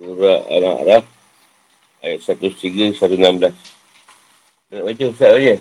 Surah Al-A'raf ayat 103 116. Nak baca Ustaz saja.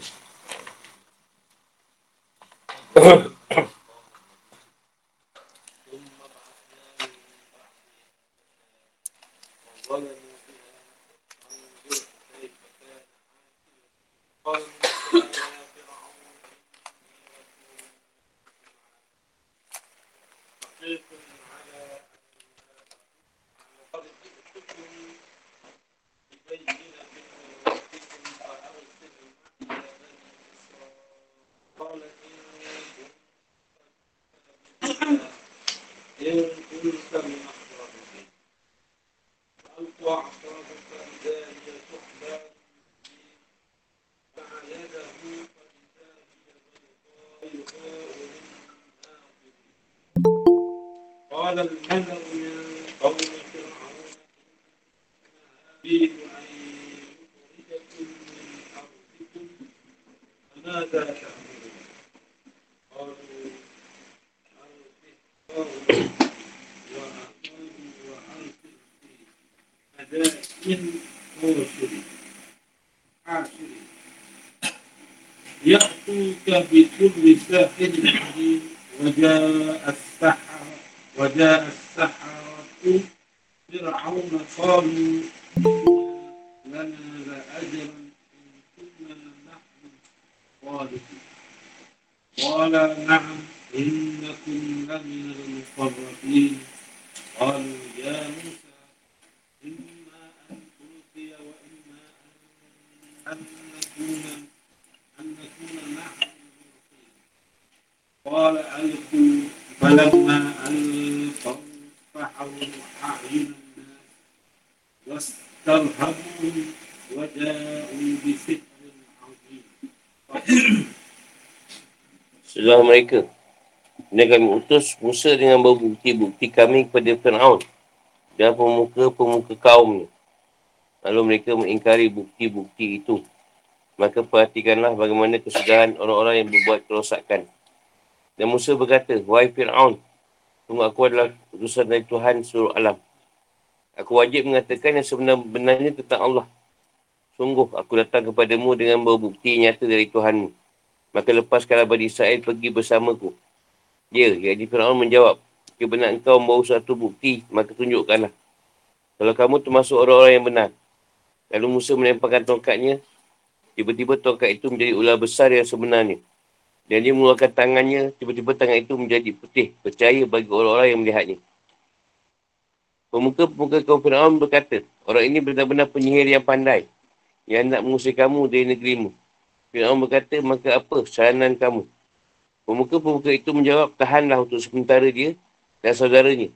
tudo isso é Dan kami utus Musa dengan bukti-bukti kami kepada Fir'aun dan pemuka-pemuka kaumnya. Lalu mereka mengingkari bukti-bukti itu. Maka perhatikanlah bagaimana kesudahan orang-orang yang berbuat kerosakan. Dan Musa berkata, Wahai Fir'aun, tunggu aku adalah utusan dari Tuhan seluruh alam. Aku wajib mengatakan yang sebenarnya tentang Allah. Sungguh, aku datang kepadamu dengan berbukti nyata dari Tuhanmu. Maka lepaskanlah Bani Israel pergi bersamaku. Ya, jadi Fir'aun menjawab, jika benar engkau membawa satu bukti, maka tunjukkanlah. Kalau kamu termasuk orang-orang yang benar. Lalu Musa melemparkan tongkatnya. Tiba-tiba tongkat itu menjadi ular besar yang sebenarnya. Dan dia mengeluarkan tangannya, tiba-tiba tangan itu menjadi putih. Percaya bagi orang-orang yang melihatnya. Pemuka-pemuka kaum Fir'aun berkata, orang ini benar-benar penyihir yang pandai. Yang nak mengusir kamu dari negerimu. Fir'aun berkata, maka apa saranan kamu? Pemuka-pemuka itu menjawab, tahanlah untuk sementara dia dan saudaranya.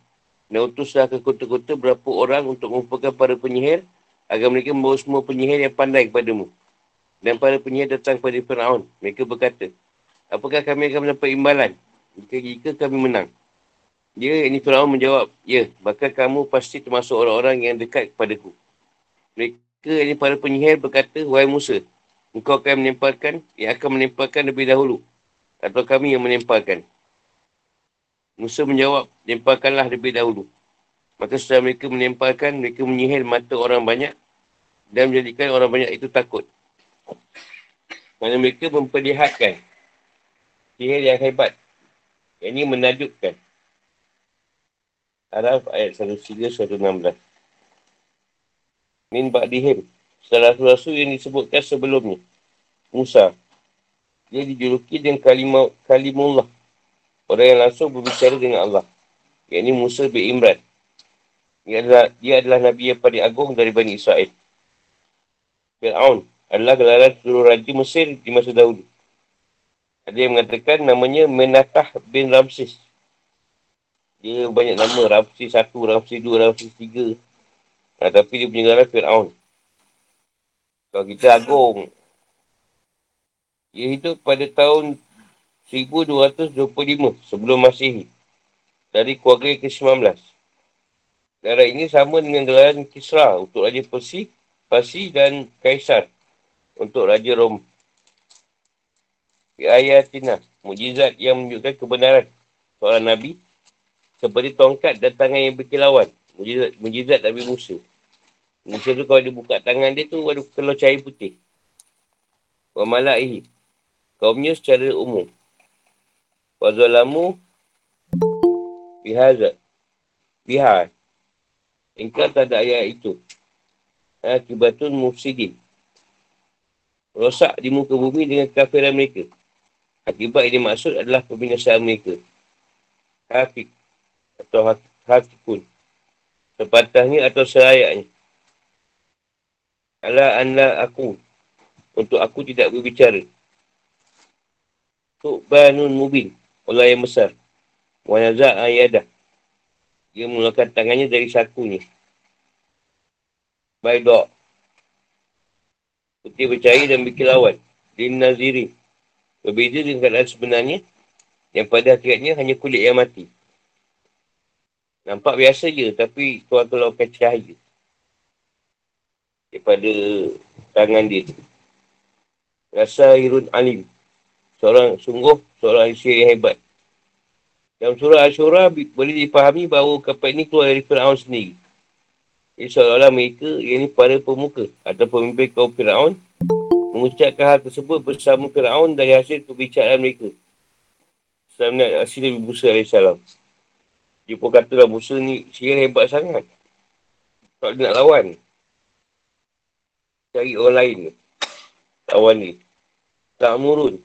Dan utuslah ke kota-kota berapa orang untuk mengumpulkan para penyihir agar mereka membawa semua penyihir yang pandai kepadamu. Dan para penyihir datang kepada Fir'aun. Mereka berkata, apakah kami akan mendapat imbalan jika, jika kami menang? Dia, ini Fir'aun menjawab, ya, maka kamu pasti termasuk orang-orang yang dekat kepadaku. Mereka, ini para penyihir berkata, wahai Musa, engkau akan menempelkan, yang akan menempelkan lebih dahulu. Atau kami yang menempelkan. Musa menjawab, lemparkanlah lebih dahulu. Maka setelah mereka menempelkan, mereka menyihir mata orang banyak dan menjadikan orang banyak itu takut. Kerana mereka memperlihatkan sihir yang hebat. Yang ini menajukkan. Araf ayat 103-116. Min Ba'dihim. Salah rasul yang disebutkan sebelumnya. Musa. Dia dijuluki dengan kalimah, kalimullah. Orang yang langsung berbicara dengan Allah. Yang ini Musa bin Imran. Dia adalah, dia adalah Nabi yang paling agung dari Bani Israel. Fir'aun adalah gelaran seluruh Raja Mesir di masa dahulu. Ada yang mengatakan namanya Menatah bin Ramsis. Dia banyak nama. Ramsi satu, Ramsi dua, Ramsi tiga. Nah, tapi dia punya gelar Fir'aun. Kalau kita agung. Dia hidup pada tahun 1225 sebelum Masihi. Dari keluarga ke-19. Gelar ini sama dengan gelaran Kisra untuk Raja Persi, Persi dan Kaisar untuk Raja Rom. Ayatina, mujizat yang menunjukkan kebenaran seorang Nabi seperti tongkat dan tangan yang berkilauan Mujizat, mujizat Nabi Musa. Musa tu kalau dia buka tangan dia tu, baru keluar cahaya putih. Wa mala'ihi. Kaumnya secara umum. Wa zalamu bihazat. Bihaz. Ingkar tak ada ayat itu. Akibatun mufsidin. Rosak di muka bumi dengan kafiran mereka. Akibat ini maksud adalah pembinasaan mereka. Hakik. Atau hakikun. Sepatahnya atau serayaknya. Ala anda aku. Untuk aku tidak berbicara. Untuk banun mubin. Allah yang besar. Wanazak ayadah. Dia mulakan tangannya dari sakunya. Baidok. Putih bercahaya dan berkilauan. Lim Naziri. Berbeza dengan keadaan sebenarnya. Yang pada akhirnya hanya kulit yang mati. Nampak biasa je tapi tuan keluarkan cahaya. Daripada tangan dia tu. Rasa Irun Alim. Seorang sungguh seorang Aisyah yang hebat. Dalam surah Ashura boleh dipahami bahawa kapal ini keluar dari Fir'aun sendiri. Jadi seolah-olah mereka yang ini para pemuka atau pemimpin kaum Fir'aun mengucapkan hal tersebut bersama Fir'aun dari hasil kebicaraan mereka. Selama hasil Nabi Musa AS. Dia pun katalah Musa ni sihir hebat sangat. Tak nak lawan. Cari orang lain. Lawan ni. Tak murun.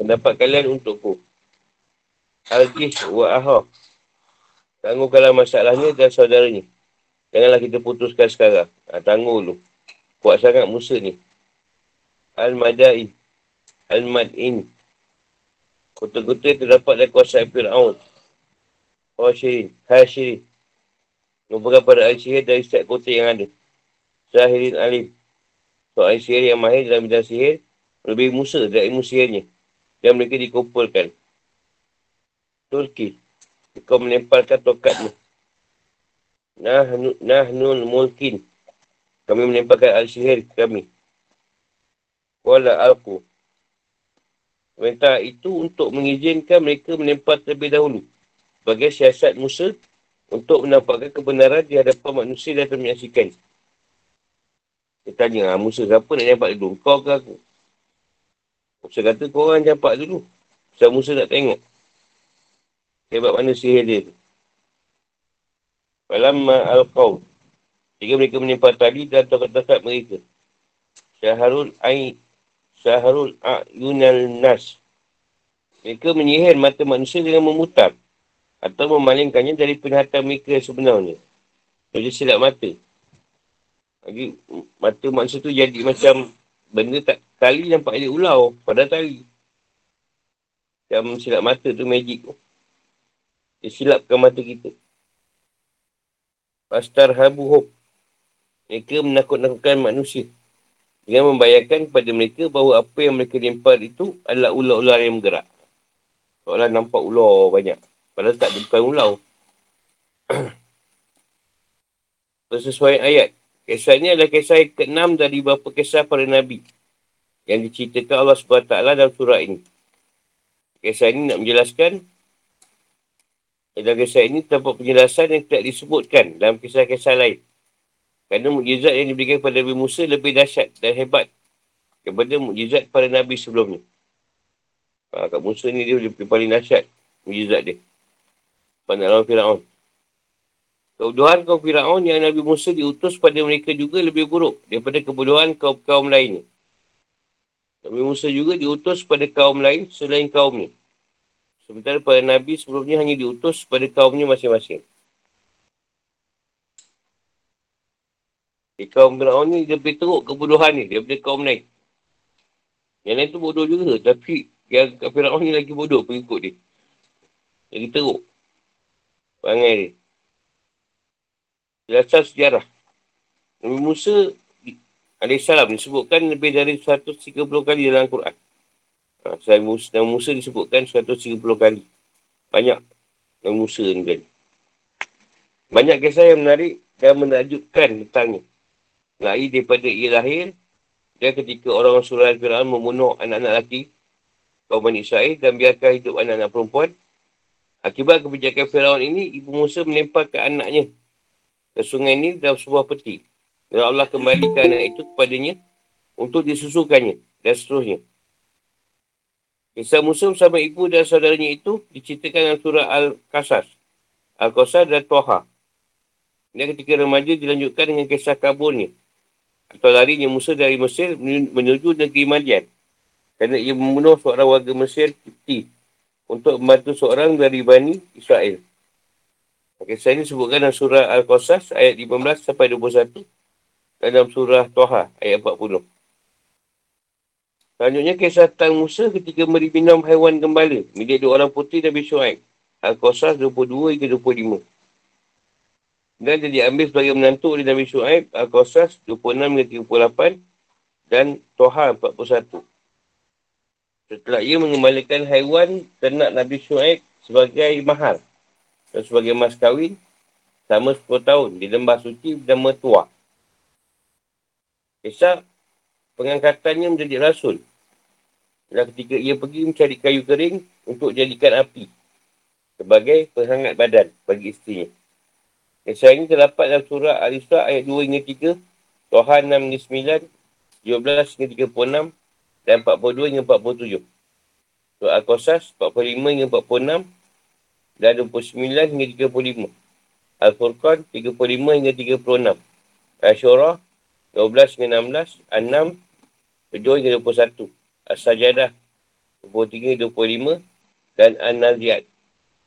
Pendapat kalian untukku. Al-Gis wa Ahab. Tangguhkanlah masalahnya dan saudaranya. Janganlah kita putuskan sekarang. Ha, tangguh dulu. Kuat sangat Musa ni. Al-Madai. Al-Mad'in. Kota-kota terdapat dari kuasa Fir'aun. Hashirin. Hashirin. Merupakan pada al-sihir dari setiap kota yang ada. Zahirin alim. So al-sihir yang mahir dalam bidang sihir. Lebih Musa dari ilmu sihirnya. Dan mereka dikumpulkan. Turki. Kau menempalkan tokatmu. Nah, nah nun mulkin. Kami menempalkan al-sihir kami. Wala aku. Perintah itu untuk mengizinkan mereka menempel terlebih dahulu sebagai siasat Musa untuk menampakkan kebenaran di hadapan manusia dan menyaksikan. Dia tanya, ah, Musa siapa nak nampak dulu? Kau ke aku? Musa kata, kau orang nampak dulu. Sebab Musa nak tengok. Sebab mana sihir dia tu. Falamma al-qaw. Jika mereka menimpa tali dan tokat-tokat mereka. Syaharul ain. Syaharul a'yunal nas. Mereka menyihir mata manusia dengan memutar atau memalingkannya dari penglihatan mereka sebenarnya. Jadi silap mata. Lagi mata manusia tu jadi macam benda tak tali nampak dia ulau pada tali. Macam silap mata tu magic tu. Dia silapkan mata kita. Pastar habu hub. Mereka menakut-nakutkan manusia. Dengan membayangkan kepada mereka bahawa apa yang mereka lempar itu adalah ular-ular yang bergerak. Seolah nampak ular banyak. Padahal tak ada bukan ulau. Persesuaian ayat. Kisah ini adalah kisah yang ke-6 dari beberapa kisah para Nabi. Yang diceritakan Allah SWT dalam surah ini. Kisah ini nak menjelaskan. Dalam kisah ini terdapat penjelasan yang tidak disebutkan dalam kisah-kisah lain. Kerana mukjizat yang diberikan kepada Nabi Musa lebih dahsyat dan hebat daripada mukjizat para Nabi sebelumnya. Ha, kat Musa ni dia lebih paling dahsyat mukjizat dia pada lawan Fir'aun. Kebodohan kaum Fir'aun yang Nabi Musa diutus pada mereka juga lebih buruk daripada kebodohan kaum-kaum lain. Nabi Musa juga diutus pada kaum lain selain kaumnya. Sementara para Nabi sebelumnya hanya diutus pada kaumnya masing-masing. Di kaum Fir'aun ni lebih teruk kebodohan ni daripada kaum lain. Yang lain tu bodoh juga tapi yang Fir'aun ni lagi bodoh pengikut dia. Lagi teruk. Perangai dia. Jelasan sejarah. Nabi Musa AS disebutkan lebih dari 130 kali dalam Al-Quran. Ha, Musa, Nabi Musa disebutkan 130 kali. Banyak Nabi Musa ni kan. Banyak kisah yang menarik dan menakjubkan tentangnya. Lari daripada ia lahir dan ketika orang surah Al-Quran membunuh anak-anak lelaki kaum Bani Israel dan biarkan hidup anak-anak perempuan Akibat kebijakan Firaun ini, Ibu Musa menempatkan anaknya ke sungai ini dalam sebuah peti. Dan Allah kembalikan anak itu kepadanya untuk disusukannya dan seterusnya. Kisah Musa bersama ibu dan saudaranya itu diceritakan dalam surah Al-Qasas, Al-Qasas dan Toha. Dan ketika remaja dilanjutkan dengan kisah kaburnya atau larinya Musa dari Mesir menuju negeri Madian. Kerana ia membunuh seorang warga Mesir Kipti untuk membantu seorang dari Bani Israel. Kisah ini disebutkan dalam surah Al-Qasas ayat 15 sampai 21 dan dalam surah Toha ayat 40. Selanjutnya kisah Tang Musa ketika beri haiwan gembala milik dua orang putri Nabi Shu'aib. Al-Qasas 22 hingga 25. Dan dia diambil sebagai menantu oleh Nabi Shu'aib Al-Qasas 26 hingga 38 dan Toha 41. Setelah ia mengembalikan haiwan ternak Nabi Shu'aib sebagai mahal dan sebagai mas kahwin selama 10 tahun di lembah suci dan metua. Kisah pengangkatannya menjadi rasul. Dan ketika ia pergi mencari kayu kering untuk jadikan api sebagai penghangat badan bagi isterinya. Kisah ini terdapat dalam surah Al-Isra ayat 2 hingga 3, Tuhan 6 hingga 9, 17 hingga 36 dan 42 hingga 47. Surah Al-Qasas 45 hingga 46 dan 29 hingga 35. Al-Furqan 35 hingga 36. Ashura 12 hingga 16. An-Nam 7 hingga 21. As-Sajadah 23 hingga 25. Dan An-Naziat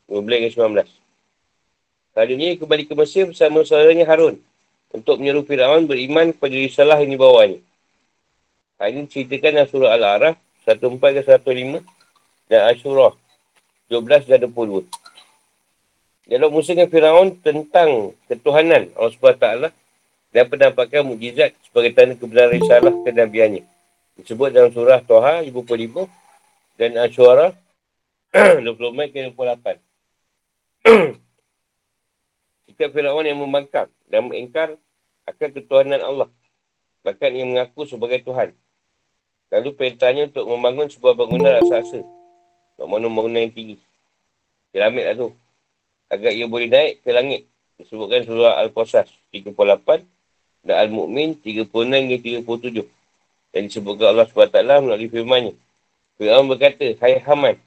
15 hingga 19. Kali ini kembali ke Mesir bersama saudaranya Harun untuk menyeru Fir'aun beriman kepada risalah yang dibawanya. Hal ini ceritakan dalam surah Al-Araf 14 ke 105 dan Ashura 12 dan 22. Dialog Musa dengan Firaun tentang ketuhanan Allah SWT dan penampakan mujizat sebagai tanda kebenaran risalah kenabiannya. Disebut dalam surah Toha 55 dan Ashura 24 ke 28. Sikap Firaun yang membangkang dan mengingkar akan ketuhanan Allah. Bahkan ia mengaku sebagai Tuhan. Lalu perintahnya untuk membangun sebuah bangunan raksasa. Bangunan bangunan yang tinggi. Piramid lah tu agar ia boleh naik ke langit. Disebutkan surah Al-Qasas 38 dan Al-Mu'min 36 hingga 37. Dan disebutkan Allah SWT melalui firmannya. Firman berkata, Hai Haman,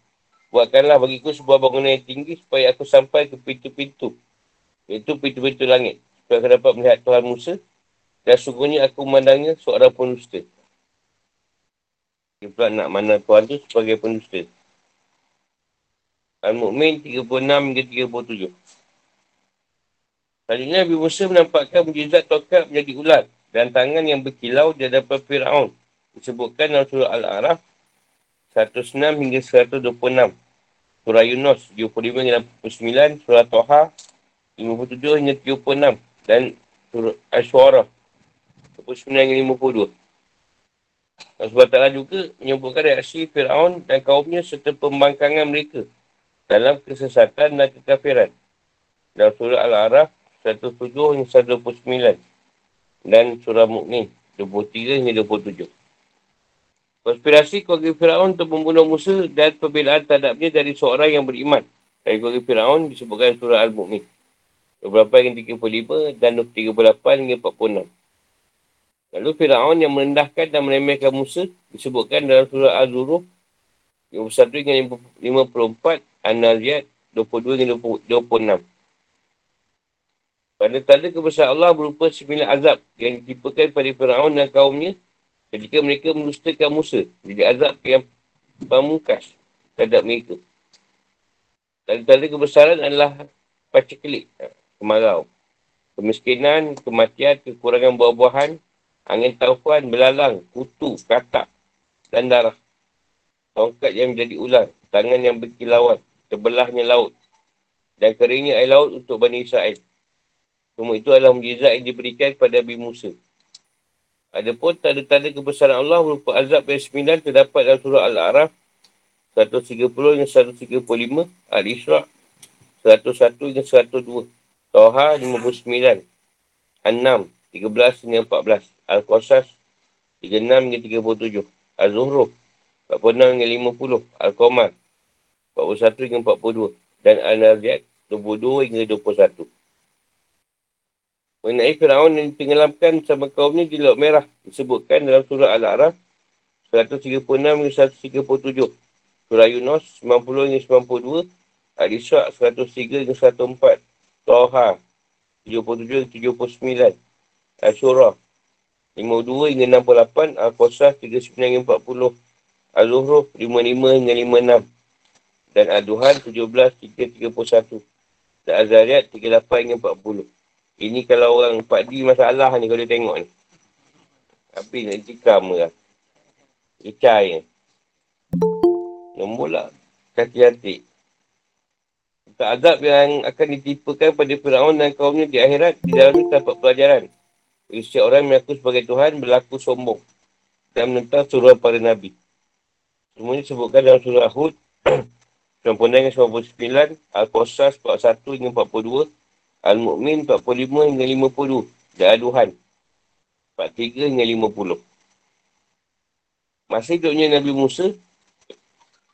buatkanlah bagiku sebuah bangunan yang tinggi supaya aku sampai ke pintu-pintu. Iaitu pintu-pintu langit. Supaya aku dapat melihat Tuhan Musa. Dan sungguhnya aku memandangnya seorang penusta. Dia pula nak mana Tuhan tu sebagai penusta. Al-Mu'min 36 hingga 37. Selanjutnya Nabi Musa menampakkan mujizat tokat menjadi ular dan tangan yang berkilau di hadapan Fir'aun. Disebutkan dalam surah Al-A'raf 106 hingga 126. Surah Yunus 75 hingga 69. Surah Toha 57 hingga 36. Dan surah Ashwara 49 hingga 52. Allah SWT juga menyebutkan reaksi Fir'aun dan kaumnya serta pembangkangan mereka dalam kesesatan dan kekafiran. Dalam surah Al-Araf 107 hingga 129 dan surah Mu'min 23 hingga 27. Konspirasi keluarga Fir'aun untuk membunuh Musa dan pembelaan terhadapnya dari seorang yang beriman. Dari keluarga Fir'aun disebutkan surah Al-Mu'min. Beberapa yang 35 dan 38 hingga 46. Lalu Fir'aun yang merendahkan dan meremehkan Musa disebutkan dalam surah Al-Zuruh 51 hingga 54 An-Naziyat 22 hingga 26. Pada tanda kebesaran Allah berupa sembilan azab yang ditipukan pada Fir'aun dan kaumnya ketika mereka menustakan Musa. Jadi azab yang pamungkas terhadap mereka. Tanda-tanda kebesaran adalah paceklik, kemarau, kemiskinan, kematian, kekurangan buah-buahan, angin taufan, belalang, kutu, katak dan darah. Tongkat yang menjadi ular, tangan yang berkilauan, terbelahnya laut dan keringnya air laut untuk Bani Israel. Semua itu adalah mujizat yang diberikan kepada Nabi Musa. Adapun tanda-tanda kebesaran Allah berupa azab yang sembilan terdapat dalam surah Al-A'raf 130 hingga 135, Al-Isra' 101 hingga 102, Toha 59, An-Nam 13 hingga 14, Al-Qasas 36 hingga 37, Al-Zuhruf 46 hingga 50, Al-Qamar 41 hingga 42 dan An-Naziat 22 hingga 21. Mengenai Fir'aun yang ditenggelamkan sama kaumnya di Laut Merah. Disebutkan dalam surah Al-A'raf 136 hingga 137. Surah Yunus 90 hingga 92. Al-Isra' 103 hingga 104. Toha 77 hingga 79. Al-Shurah 52 hingga 68. Al-Qasah 39 hingga 40. Al-Zuhruf 55 hingga 56. Dan Al-Duhan 17 hingga 31. Dan Al-Zariyat 38 hingga 40. Ini kalau orang 4D masalah ni kalau dia tengok ni. Tapi nak cikam lah. Ni. Nombor lah. Hati-hati. Tak azab yang akan ditipukan pada Fir'aun dan kaumnya di akhirat, di dalam dapat pelajaran. Setiap orang mengaku sebagai Tuhan berlaku sombong dan menentang surah para Nabi. Semuanya disebutkan dalam surah Hud 99 Al-Qasas 41 hingga 42, Al-Mu'min 45 hingga 50 dan Al-Duhan 43 hingga 50. Masa hidupnya Nabi Musa,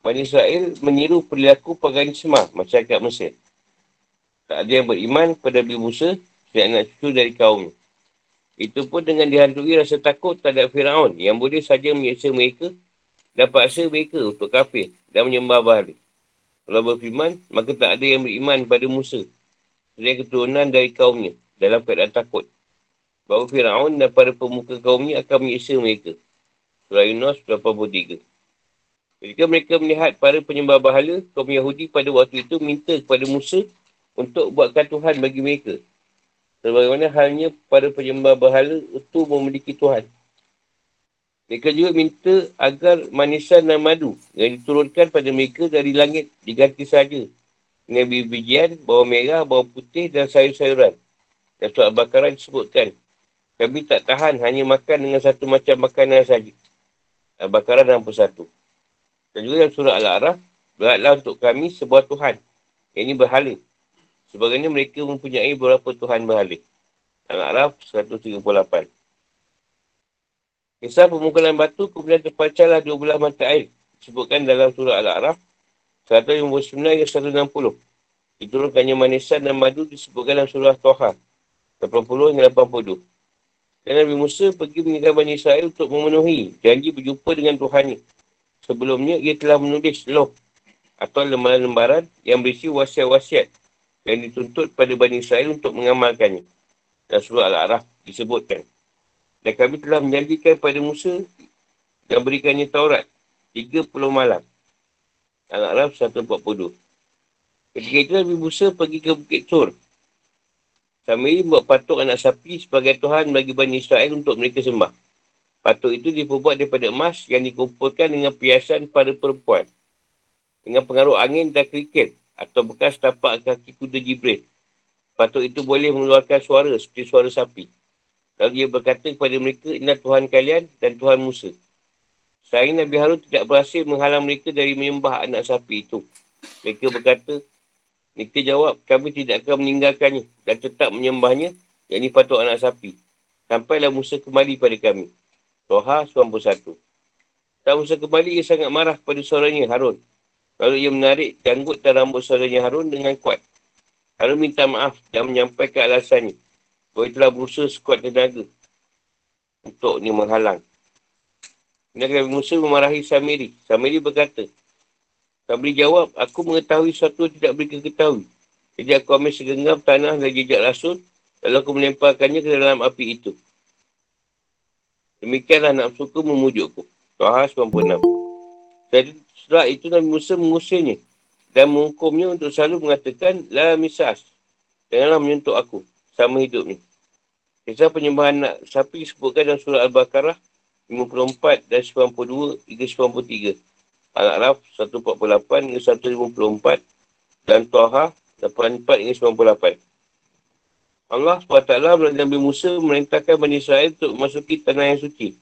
Bani Israel meniru perilaku paganisma masyarakat Mesir. Tak ada yang beriman kepada Nabi Musa dan anak cucu dari kaum. Itu pun dengan dihantui rasa takut terhadap Firaun yang boleh saja menyeksa mereka dan paksa mereka untuk kafir dan menyembah bahari. Kalau berfirman, maka tak ada yang beriman pada Musa selain keturunan dari kaumnya dalam keadaan takut. Bahawa Fir'aun dan para pemuka kaumnya akan menyiksa mereka. Surah Yunus 83. Ketika mereka melihat para penyembah bahala, kaum Yahudi pada waktu itu minta kepada Musa untuk buatkan Tuhan bagi mereka. Sebagaimana halnya para penyembah bahala itu memiliki Tuhan. Mereka juga minta agar manisan dan madu yang diturunkan pada mereka dari langit diganti saja dengan biji-bijian, bawang merah, bawang putih dan sayur-sayuran. Dan surat bakaran disebutkan, kami tak tahan hanya makan dengan satu macam makanan saja. Al-Baqarah 61. Dan juga dalam surah Al-A'raf, beratlah untuk kami sebuah Tuhan. Yang ini berhala. Sebagainya mereka mempunyai beberapa Tuhan berhala. Al-A'raf 138. Kisah pemukulan batu kemudian terpacarlah dua belah mata air. Disebutkan dalam surah Al-A'raf 159 hingga 160. Diturunkannya manisan dan madu disebutkan dalam surah Toha. 80 hingga 82. Dan Nabi Musa pergi meninggalkan Bani Israel untuk memenuhi janji berjumpa dengan Tuhannya. Sebelumnya, ia telah menulis loh atau lembaran-lembaran yang berisi wasiat-wasiat yang dituntut pada Bani Israel untuk mengamalkannya. Dan surah Al-Araf disebutkan. Dan kami telah menjanjikan pada Musa dan berikannya Taurat 30 malam. Al-Araf 142. Ketika itu Nabi Musa pergi ke Bukit Tur. Sambil buat patung anak sapi sebagai Tuhan bagi Bani Israel untuk mereka sembah. Patung itu diperbuat daripada emas yang dikumpulkan dengan piasan pada perempuan. Dengan pengaruh angin dan kriket atau bekas tapak kaki kuda Jibril. Patung itu boleh mengeluarkan suara seperti suara sapi. Lalu dia berkata kepada mereka, inilah Tuhan kalian dan Tuhan Musa. Sayang Nabi Harun tidak berhasil menghalang mereka dari menyembah anak sapi itu. Mereka berkata, mereka jawab, kami tidak akan meninggalkannya dan tetap menyembahnya, yakni patut anak sapi. Sampailah Musa kembali pada kami. Toha 91. Tak Musa kembali, ia sangat marah pada suaranya Harun. Lalu ia menarik janggut dan rambut saudaranya Harun dengan kuat. Harun minta maaf dan menyampaikan alasannya. Bahawa telah berusaha sekuat tenaga untuk ni menghalang. Nabi Musa memarahi Samiri. Samiri berkata, Samiri jawab, aku mengetahui sesuatu tidak boleh ketahui. Jadi aku ambil segenggam tanah dan jejak rasul, lalu aku melemparkannya ke dalam api itu. Demikianlah nafsuku memujukku. Tuhan 96. Jadi setelah itu Nabi Musa mengusirnya dan menghukumnya untuk selalu mengatakan, La misas, janganlah menyentuh aku sama hidup ni. Kisah penyembahan nak sapi disebutkan dalam surah Al-Baqarah 54 dan 92 hingga 93. Al-A'raf 148 hingga 154 dan Tuaha 84 hingga 98. Allah SWT melalui Nabi Musa merintahkan Bani Israel untuk memasuki tanah yang suci,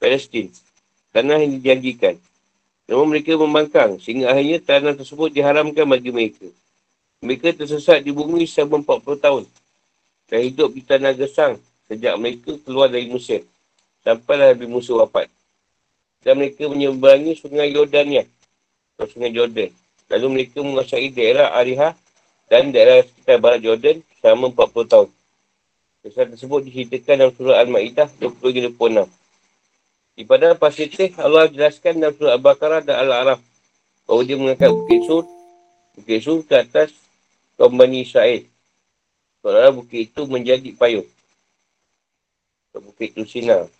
Palestin, tanah yang dijanjikan. Namun mereka membangkang sehingga akhirnya tanah tersebut diharamkan bagi mereka. Mereka tersesat di bumi selama 40 tahun dan hidup di tanah gesang sejak mereka keluar dari Mesir sampailah Nabi Musa wafat. Dan mereka menyeberangi sungai Yordania atau sungai Jordan. Lalu mereka menguasai daerah Ariha dan daerah sekitar barat Jordan selama 40 tahun. Kisah tersebut diceritakan dalam surah Al-Ma'idah 20-26. Di pasir Allah jelaskan dalam surah Al-Baqarah dan Al-Araf bahawa dia mengangkat Bukit Sur, Bukit Sur ke atas kaum Bani Israel. Seolah bukit itu menjadi payung. Bukit itu sinar.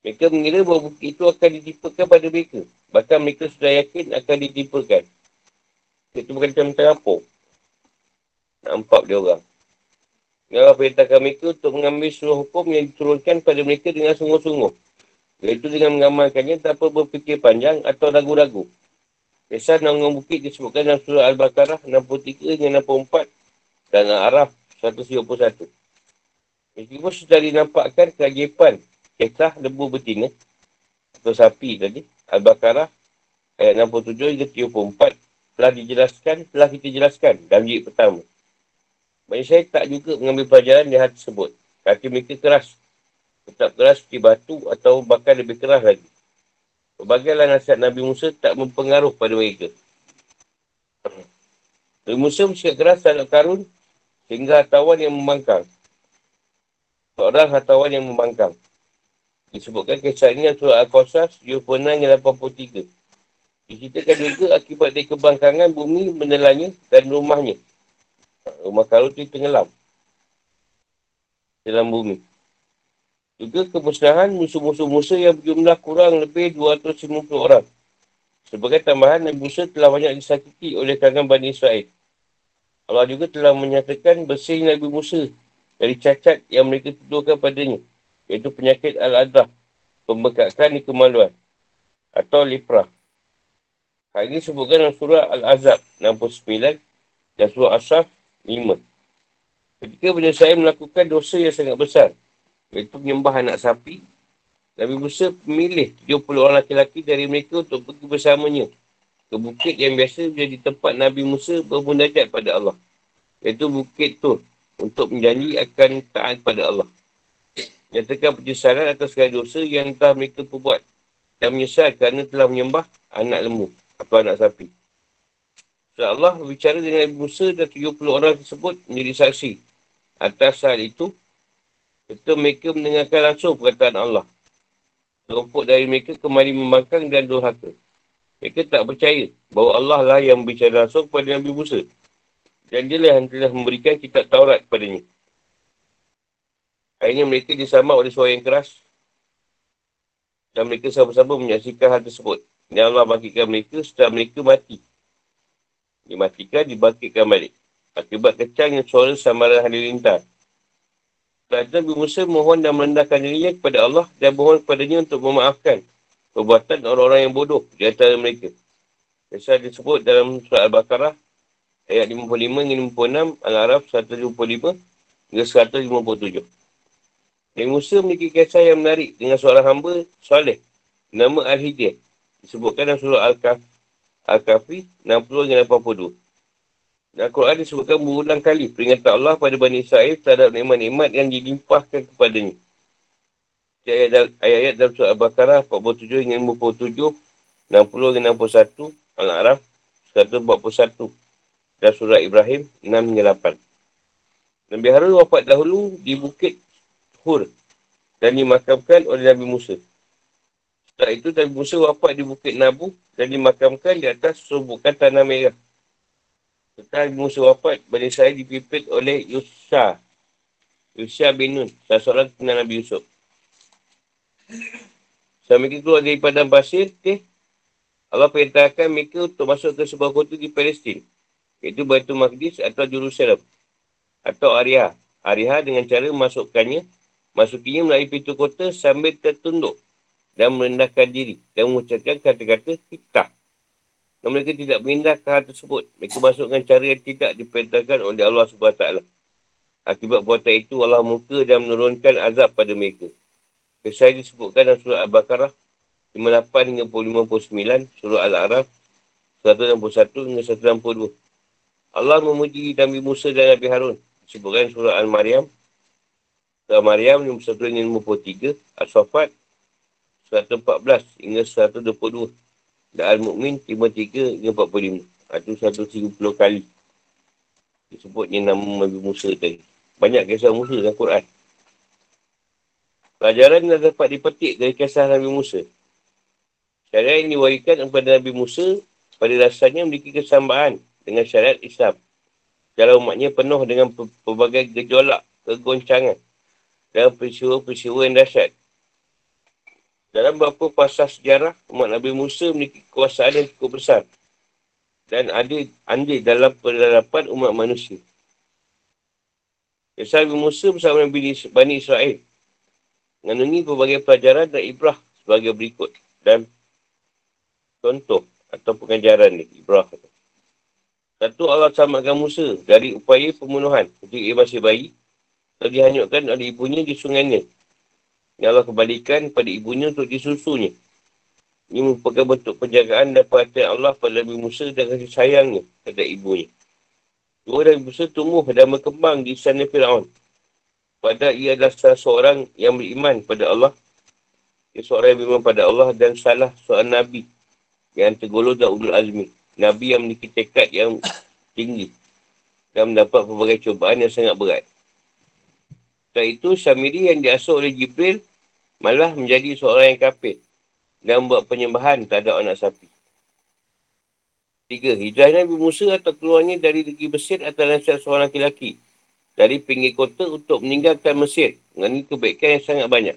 Mereka mengira bahawa bukit itu akan ditimpakan pada mereka. Bahkan mereka sudah yakin akan ditimpakan. Bukit itu bukan macam terampung. Nampak dia orang. Allah perintahkan mereka untuk mengambil seluruh hukum yang diturunkan pada mereka dengan sungguh-sungguh. Iaitu dengan mengamalkannya tanpa berfikir panjang atau ragu-ragu. Kisah Nangang Bukit disebutkan dalam surah Al-Baqarah 63 hingga 64 dan Al-Araf 171. Meskipun sudah dinampakkan keajipan kisah lembu betina atau sapi tadi, Al-Baqarah ayat 67 hingga 34 telah dijelaskan, telah kita jelaskan dalam jilid pertama. Bagi saya tak juga mengambil pelajaran di hal tersebut. Kaki mereka keras. Tetap keras seperti batu atau bahkan lebih keras lagi. Berbagailah nasihat Nabi Musa tak mempengaruh pada mereka. Nabi Musa bersikap keras terhadap karun sehingga hartawan yang membangkang. Seorang hartawan yang membangkang. Disebutkan kisah ini surah Al-Qasas 76 yang 83. Diceritakan juga akibat dari kebangkangan bumi menelannya dan rumahnya Rumah Karun tu tenggelam. Dalam bumi. Juga kemusnahan musuh-musuh Musa yang berjumlah kurang lebih 250 orang. Sebagai tambahan, Nabi Musa telah banyak disakiti oleh kalangan Bani Israel. Allah juga telah menyatakan bersih Nabi Musa dari cacat yang mereka tuduhkan padanya. Iaitu penyakit Al-Adah, pembekakan di kemaluan atau liprah. Hal ini sebutkan dalam surah Al-Azab 69 dan surah Asaf Lima. Ketika Bani saya melakukan dosa yang sangat besar, iaitu menyembah anak sapi, Nabi Musa memilih 70 orang lelaki dari mereka untuk pergi bersamanya ke bukit yang biasa menjadi tempat Nabi Musa bermunajat pada Allah. Iaitu bukit Tur untuk menjanji akan taat pada Allah. Nyatakan penyesalan atas segala dosa yang telah mereka perbuat dan menyesal kerana telah menyembah anak lembu atau anak sapi. Dan Allah berbicara dengan Nabi Musa dan 70 orang tersebut menjadi saksi. Atas hal itu, itu mereka mendengarkan langsung perkataan Allah. Rumput dari mereka kembali membangkang dan durhaka. Mereka tak percaya bahawa Allah lah yang berbicara langsung kepada Nabi Musa. Dan dia lah yang telah memberikan kitab Taurat kepadanya. Akhirnya mereka disama oleh suara yang keras. Dan mereka sama-sama menyaksikan hal tersebut. Dan Allah bangkitkan mereka setelah mereka mati dimatikan, dibangkitkan balik. Akibat kecangnya suara samaran halilintar. Kerajaan Nabi Musa mohon dan merendahkan dirinya kepada Allah dan mohon kepadanya untuk memaafkan perbuatan orang-orang yang bodoh di antara mereka. Kisah disebut dalam surah Al-Baqarah ayat 55 hingga 56, Al-Araf 155 hingga 157. Nabi Musa memiliki kisah yang menarik dengan seorang hamba soleh nama Al-Hidiyah. Disebutkan dalam surah Al-Kahf Al-Kahfi 60 hingga 82. Dan Al-Quran disebutkan berulang kali peringatan Allah pada Bani Israel terhadap nikmat-nikmat yang dilimpahkan kepadanya. Ayat-ayat dalam surah Al-Baqarah 47 hingga 57, 60 hingga 61, Al-Araf 141 dan surah Ibrahim 6 hingga 8. Nabi Harun wafat dahulu di Bukit Hur dan dimakamkan oleh Nabi Musa. Setelah itu Nabi Musa wafat di Bukit Nabu dan dimakamkan di atas subukan tanah merah. Setelah Nabi Musa wafat, Bani saya dipimpin oleh Yusha. Yusha bin Nun, salah seorang kenal Nabi Yusuf. Sampai mereka keluar dari padang pasir, okay, Allah perintahkan mereka untuk masuk ke sebuah kota di Palestin. Iaitu Batu Maqdis atau Jerusalem. Atau Arya. Arya dengan cara masukkannya, masukinya melalui pintu kota sambil tertunduk dan merendahkan diri dan mengucapkan kata-kata kita. Dan mereka tidak mengindah hal tersebut. Mereka masuk dengan cara yang tidak diperintahkan oleh Allah SWT. Akibat buatan itu, Allah muka dan menurunkan azab pada mereka. Kisah disebutkan dalam surah Al-Baqarah 58 hingga 59, surah Al-Araf 161 hingga 162. Allah memuji Nabi Musa dan Nabi Harun. Disebutkan surah Al-Maryam. Surah Maryam 51 hingga 53, Al-Safat 114 hingga 122. Dan Al-Mu'min 53 hingga 45. Itu 130 kali. Disebutnya nama Nabi Musa tadi. banyak kisah Musa dalam Quran. Pelajaran yang dapat dipetik dari kisah Nabi Musa. Syariat yang diwarikan kepada Nabi Musa pada dasarnya memiliki kesamaan dengan syariat Islam. Dalam umatnya penuh dengan pelbagai gejolak, kegoncangan dan peristiwa-peristiwa yang dahsyat. Dalam beberapa pasal sejarah, umat Nabi Musa memiliki kekuasaan yang cukup besar dan ada andil dalam penerapan umat manusia. Kisah Nabi Musa bersama Nabi Bani Israel mengandungi berbagai pelajaran dan ibrah sebagai berikut dan contoh atau pengajaran ni, ibrah. Satu Allah samakan Musa dari upaya pembunuhan ketika ia masih bayi telah dihanyutkan oleh ibunya di sungai Nil. Yang Allah kembalikan pada ibunya untuk disusunya. Ini merupakan bentuk penjagaan dan perhatian Allah pada Nabi Musa dan kasih sayangnya kepada ibunya. Dua Nabi Musa tumbuh dan berkembang di sana Fir'aun. Pada ia adalah salah seorang yang beriman pada Allah. Ia seorang yang beriman pada Allah dan salah seorang Nabi yang tergolong dan ulul azmi. Nabi yang memiliki tekad yang tinggi dan mendapat pelbagai cubaan yang sangat berat. Setelah itu, Samiri yang diasuh oleh Jibril malah menjadi seorang yang kafir dan membuat penyembahan terhadap anak sapi. Tiga, hijrah Nabi Musa atau keluarnya dari negeri Mesir adalah seorang lelaki dari pinggir kota untuk meninggalkan Mesir dengan kebaikan yang sangat banyak.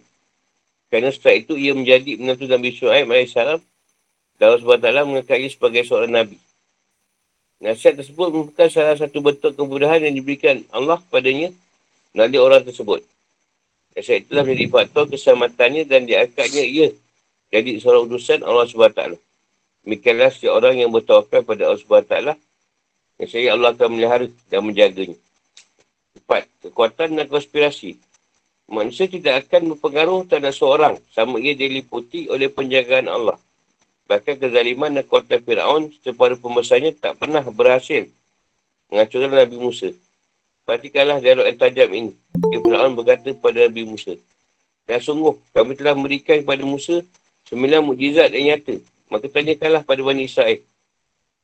Kerana setelah itu ia menjadi menantu Nabi Shu'aib AS dan Allah SWT mengangkatnya sebagai seorang Nabi. Nasihat tersebut merupakan salah satu bentuk kemudahan yang diberikan Allah kepadanya melalui orang tersebut. Nasihat itulah menjadi faktor keselamatannya dan diangkatnya ia jadi seorang utusan Allah SWT. Demikianlah setiap orang yang bertawakal pada Allah SWT yang saya Allah akan melihara dan menjaganya. Empat, kekuatan dan konspirasi. Manusia tidak akan berpengaruh terhadap seorang sama ia diliputi oleh penjagaan Allah. Bahkan kezaliman dan kota Fir'aun sepada pembesarnya tak pernah berhasil menghancurkan Nabi Musa. Perhatikanlah dialog yang tajam ini. Fir'aun berkata kepada Nabi Musa. Dan sungguh, kami telah memberikan kepada Musa sembilan mukjizat yang nyata. Maka tanyakanlah pada Bani Israel.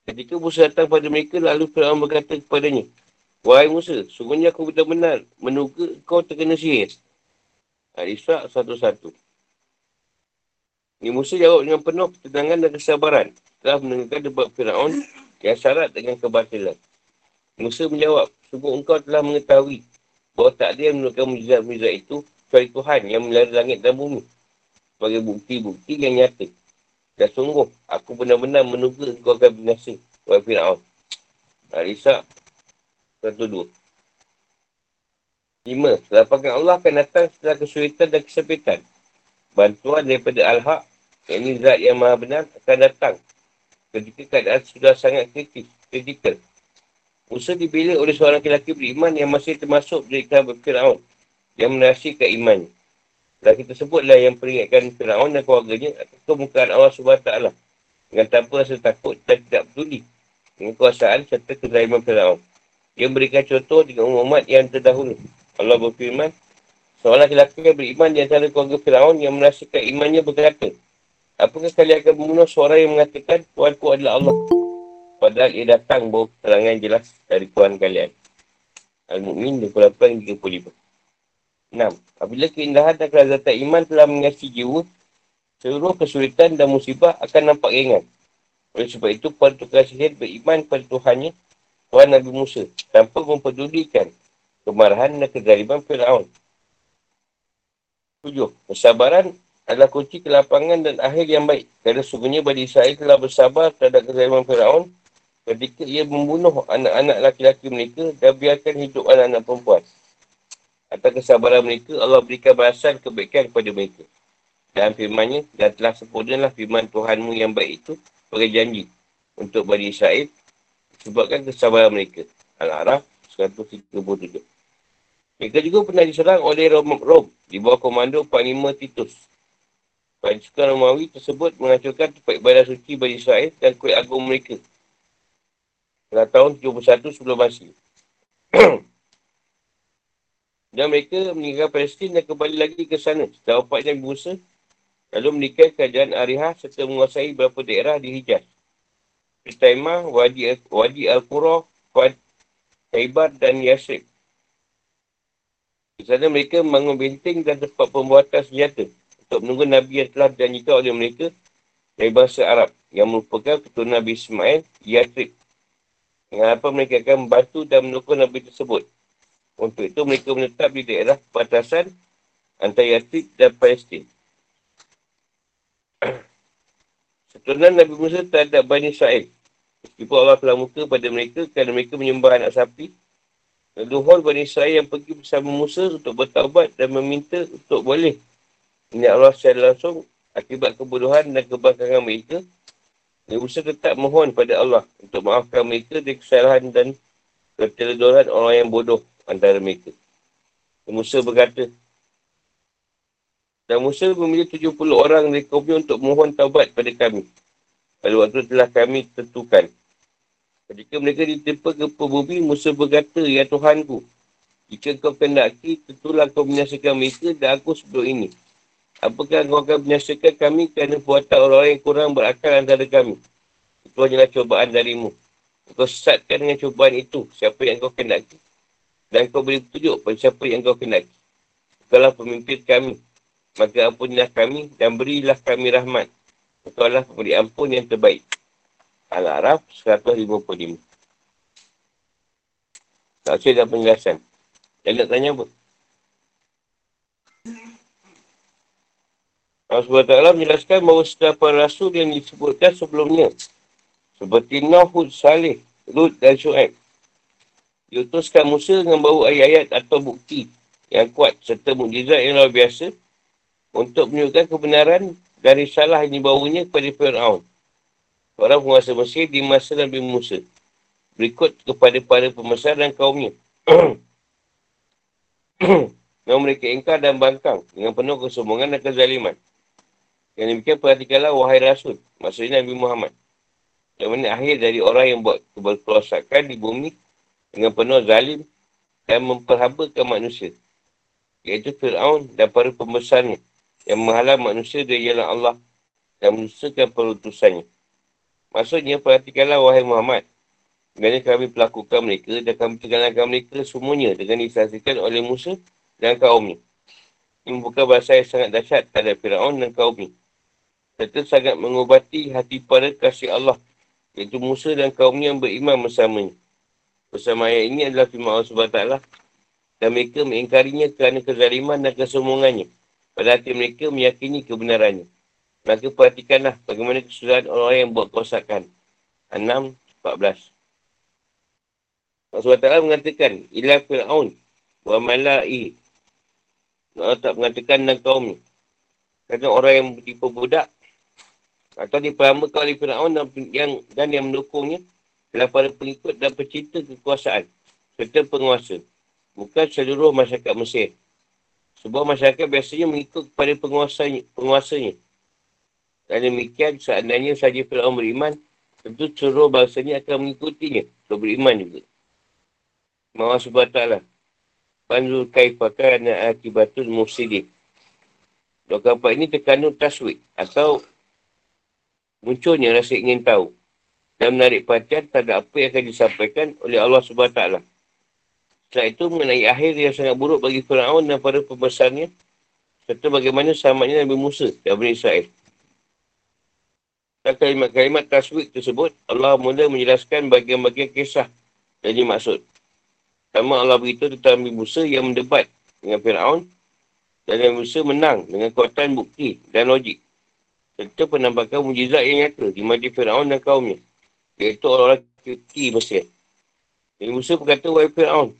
Ketika Musa datang kepada mereka, lalu Fir'aun berkata kepadanya, Wahai Musa, sungguhnya aku benar-benar menunggu kau terkena sihir. Al-Isra' satu-satu. Ini Musa jawab dengan penuh ketenangan dan kesabaran. Telah mendengarkan debat Fir'aun yang syarat dengan kebatilan. Musa menjawab, sungguh engkau telah mengetahui bahawa tak ada yang menurutkan mujizat-mujizat itu kecuali Tuhan yang melalui langit dan bumi sebagai bukti-bukti yang nyata. Dan sungguh, aku benar-benar menunggu engkau akan binasa. Wahai Fir'aun. Satu dua. Lima. Selapangan Allah akan datang setelah kesulitan dan kesempitan. Bantuan daripada Al-Haq, yang ini zat yang maha benar, akan datang. Ketika keadaan sudah sangat kritis, kritikal. Musa dipilih oleh seorang lelaki beriman yang masih termasuk dari kabar Fir'aun yang menasihkan imannya. Lelaki tersebutlah yang peringatkan Fir'aun dan keluarganya atas kemukaan Allah SWT dengan tanpa rasa takut dan tidak peduli dengan kuasaan serta kezaliman Fir'aun. Dia berikan contoh dengan umat yang terdahulu. Allah berfirman, seorang lelaki yang beriman di antara keluarga Firaun yang menasihkan imannya berkata, apakah kalian akan membunuh seorang yang mengatakan Tuhan ku adalah Allah? Padahal ia datang bawa keterangan jelas dari Tuhan kalian. Al-Mu'min 28-35 6. Apabila keindahan dan kelazatan iman telah mengasihi jiwa, seluruh kesulitan dan musibah akan nampak ringan. Oleh sebab itu, para tukar sihir beriman pada Tuhannya Tuhan Nabi Musa tanpa mempedulikan kemarahan dan kezaliman Fir'aun. Tujuh, kesabaran adalah kunci kelapangan dan akhir yang baik. Kerana sungguhnya Bani Israel telah bersabar terhadap kezaliman Fir'aun ketika ia membunuh anak-anak laki-laki mereka dan biarkan hidup anak-anak perempuan. Atas kesabaran mereka, Allah berikan balasan kebaikan kepada mereka. Dan firmannya, dan telah sempurnalah firman Tuhanmu yang baik itu sebagai janji untuk Bani Israel sebabkan kesabaran mereka. Al-Araf 137. Mereka juga pernah diserang oleh Rom, Rom di bawah komando Panglima Titus. Pasukan Romawi tersebut menghancurkan tempat ibadah suci bagi Israel dan kulit agung mereka. Pada tahun 71 sebelum masih. dan mereka meninggalkan Palestin dan kembali lagi ke sana setelah opatnya Musa lalu menikah kerajaan Arihah serta menguasai beberapa daerah di Hijaz. Taimah, Wadi, Wadi Al-Qura, Khaibar dan Yasrib. Di sana mereka membangun benteng dan tempat pembuatan senjata untuk menunggu Nabi yang telah dijanjikan oleh mereka dari bangsa Arab yang merupakan keturunan Nabi Ismail, Yatrib. Dengan apa mereka akan membantu dan menukul Nabi tersebut. Untuk itu mereka menetap di daerah perbatasan antara Yatrib dan Palestin. Keturunan Nabi Musa terhadap Bani Israel. Meskipun Allah telah muka pada mereka kerana mereka menyembah anak sapi. Leluhur Bani Israel yang pergi bersama Musa untuk bertaubat dan meminta untuk boleh. Ini Allah secara langsung akibat kebodohan dan kebangkangan mereka. Nabi Musa tetap mohon pada Allah untuk maafkan mereka dari kesalahan dan keteledoran orang yang bodoh antara mereka. Musa berkata, dan Musa memilih 70 orang dari kaumnya untuk mohon taubat pada kami. Pada waktu telah kami tentukan. Ketika mereka ditempa ke bumi, Musa berkata, Ya Tuhanku, jika kau kendaki, tentulah kau menyaksikan mereka dan aku sebelum ini. Apakah kau akan menyaksikan kami kerana buatan orang-orang yang kurang berakal antara kami? Itu hanyalah cobaan darimu. Kau sesatkan dengan cobaan itu, siapa yang kau kendaki. Dan kau beri petunjuk pada siapa yang kau kendaki. Kau pemimpin kami maka ampunilah kami dan berilah kami rahmat. Engkau adalah pemberi ampun yang terbaik. Al-Araf 155. Tak usah dah penjelasan. Yang nak tanya apa? Allah SWT menjelaskan bahawa setiap rasul yang disebutkan sebelumnya. Seperti Nuh, Salih, Lut dan Shu'aib. Diutuskan Musa dengan bawa ayat-ayat atau bukti yang kuat serta mukjizat yang luar biasa untuk menunjukkan kebenaran dari salah yang dibawanya kepada Fir'aun. Orang penguasa Mesir di masa Nabi Musa. Berikut kepada para pembesar dan kaumnya. Yang mereka ingkar dan bangkang dengan penuh kesombongan dan kezaliman. Yang demikian perhatikanlah wahai Rasul. Maksudnya Nabi Muhammad. Yang mana akhir dari orang yang buat keberkuasaan di bumi dengan penuh zalim dan memperhabakan manusia. Iaitu Fir'aun dan para pembesarnya yang menghalang manusia dia ialah Allah dan menusakan perutusannya. Maksudnya, perhatikanlah wahai Muhammad. Kerana kami pelakukan mereka dan kami tinggalkan mereka semuanya dengan disaksikan oleh Musa dan kaumnya. Ini bukan bahasa yang sangat dahsyat terhadap Fir'aun dan kaumnya. Serta sangat mengubati hati para kasih Allah. Iaitu Musa dan kaumnya yang beriman bersamanya. Bersama ayat ini adalah firman Allah SWT. Dan mereka mengingkarinya kerana kezaliman dan kesombongannya pada hati mereka meyakini kebenarannya. Maka perhatikanlah bagaimana kesudahan orang yang buat kerosakan. 6, 14. Allah SWT mengatakan, Ila Fir'aun wa mala'i. Allah tak mengatakan dan kaum ni. Kata orang yang diperbudak atau diperhamakan oleh Fir'aun dan yang, dan yang mendukungnya adalah para pengikut dan pecinta kekuasaan serta penguasa. Bukan seluruh masyarakat Mesir. Sebuah masyarakat biasanya mengikut kepada penguasanya. penguasanya. Dan demikian, seandainya saja Fir'aun beriman, tentu seluruh bangsanya akan mengikutinya untuk beriman juga. Maha SWT lah. Panzul kaifakan akibatul mufsidin. Dua kapal ini terkandung taswik atau munculnya rasa ingin tahu dan menarik perhatian terhadap apa yang akan disampaikan oleh Allah SWT. Setelah itu mengenai akhir yang sangat buruk bagi Fir'aun dan para pembesarnya serta bagaimana selamatnya Nabi Musa dan Bani Israel. Dan kalimat-kalimat taswik tersebut, Allah mula menjelaskan bagian-bagian kisah yang dimaksud. Pertama Allah beritahu tentang Nabi Musa yang mendebat dengan Fir'aun dan Nabi Musa menang dengan kuatan bukti dan logik. Serta penampakan mujizat yang nyata di majlis Fir'aun dan kaumnya. Iaitu orang-orang kiri Mesir. Nabi Musa berkata, Wahai Fir'aun,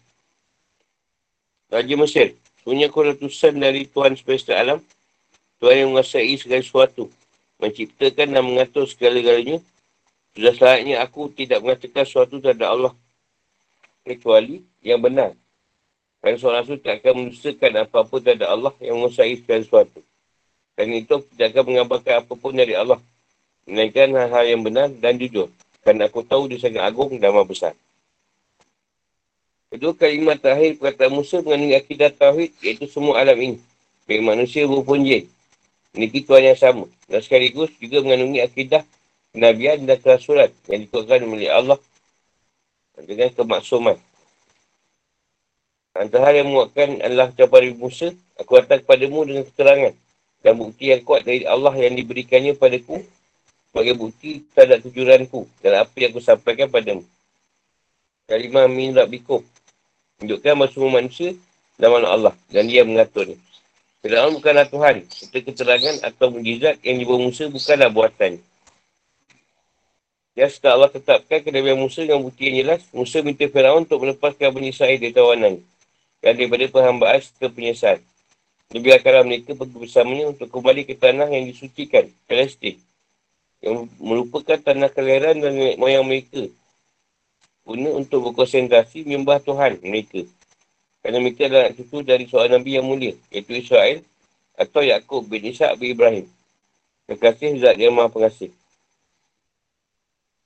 Raja Mesir. Punya aku ratusan dari Tuhan semesta alam. Tuhan yang menguasai segala sesuatu. Menciptakan dan mengatur segala-galanya. Sudah selayaknya aku tidak mengatakan sesuatu terhadap Allah. Kecuali yang benar. Kerana seorang rasul tak akan menusakan apa-apa terhadap Allah yang menguasai segala sesuatu. Dan itu tidak akan mengabarkan apapun dari Allah. Menaikkan hal-hal yang benar dan jujur. Kerana aku tahu dia sangat agung dan maha besar. Kedua kalimat terakhir perkataan Musa mengenai akidah Tauhid iaitu semua alam ini. Baik manusia maupun jin. Memiliki Tuhan yang sama. Dan sekaligus juga mengandungi akidah kenabian dan kerasulat yang dituakan oleh Allah dengan kemaksuman. Antara yang menguatkan adalah Nabi Musa, aku datang kepadamu dengan keterangan dan bukti yang kuat dari Allah yang diberikannya padaku sebagai bukti terhadap tujuanku dan apa yang aku sampaikan padamu. Kalimah min rabbikum. Tunjukkan semua manusia dalam Allah dan dia mengaturnya. Fir'aun bukanlah Tuhan. Serta keterangan atau mujizat yang dibawa Musa bukanlah buatan. Ya, setelah Allah tetapkan kenabian Musa dengan bukti yang jelas, Musa minta Fir'aun untuk melepaskan Bani Israel dari tawanan dan daripada perhambaan serta penyesalan. Dibiarkanlah mereka pergi bersamanya untuk kembali ke tanah yang disucikan, Palestin, yang merupakan tanah kelahiran dan moyang mereka guna untuk berkonsentrasi menyembah Tuhan mereka. Kerana mereka adalah cucu dari seorang Nabi yang mulia, iaitu Israel atau Yaakob bin Ishak bin Ibrahim. Kekasih Zat yang maha pengasih.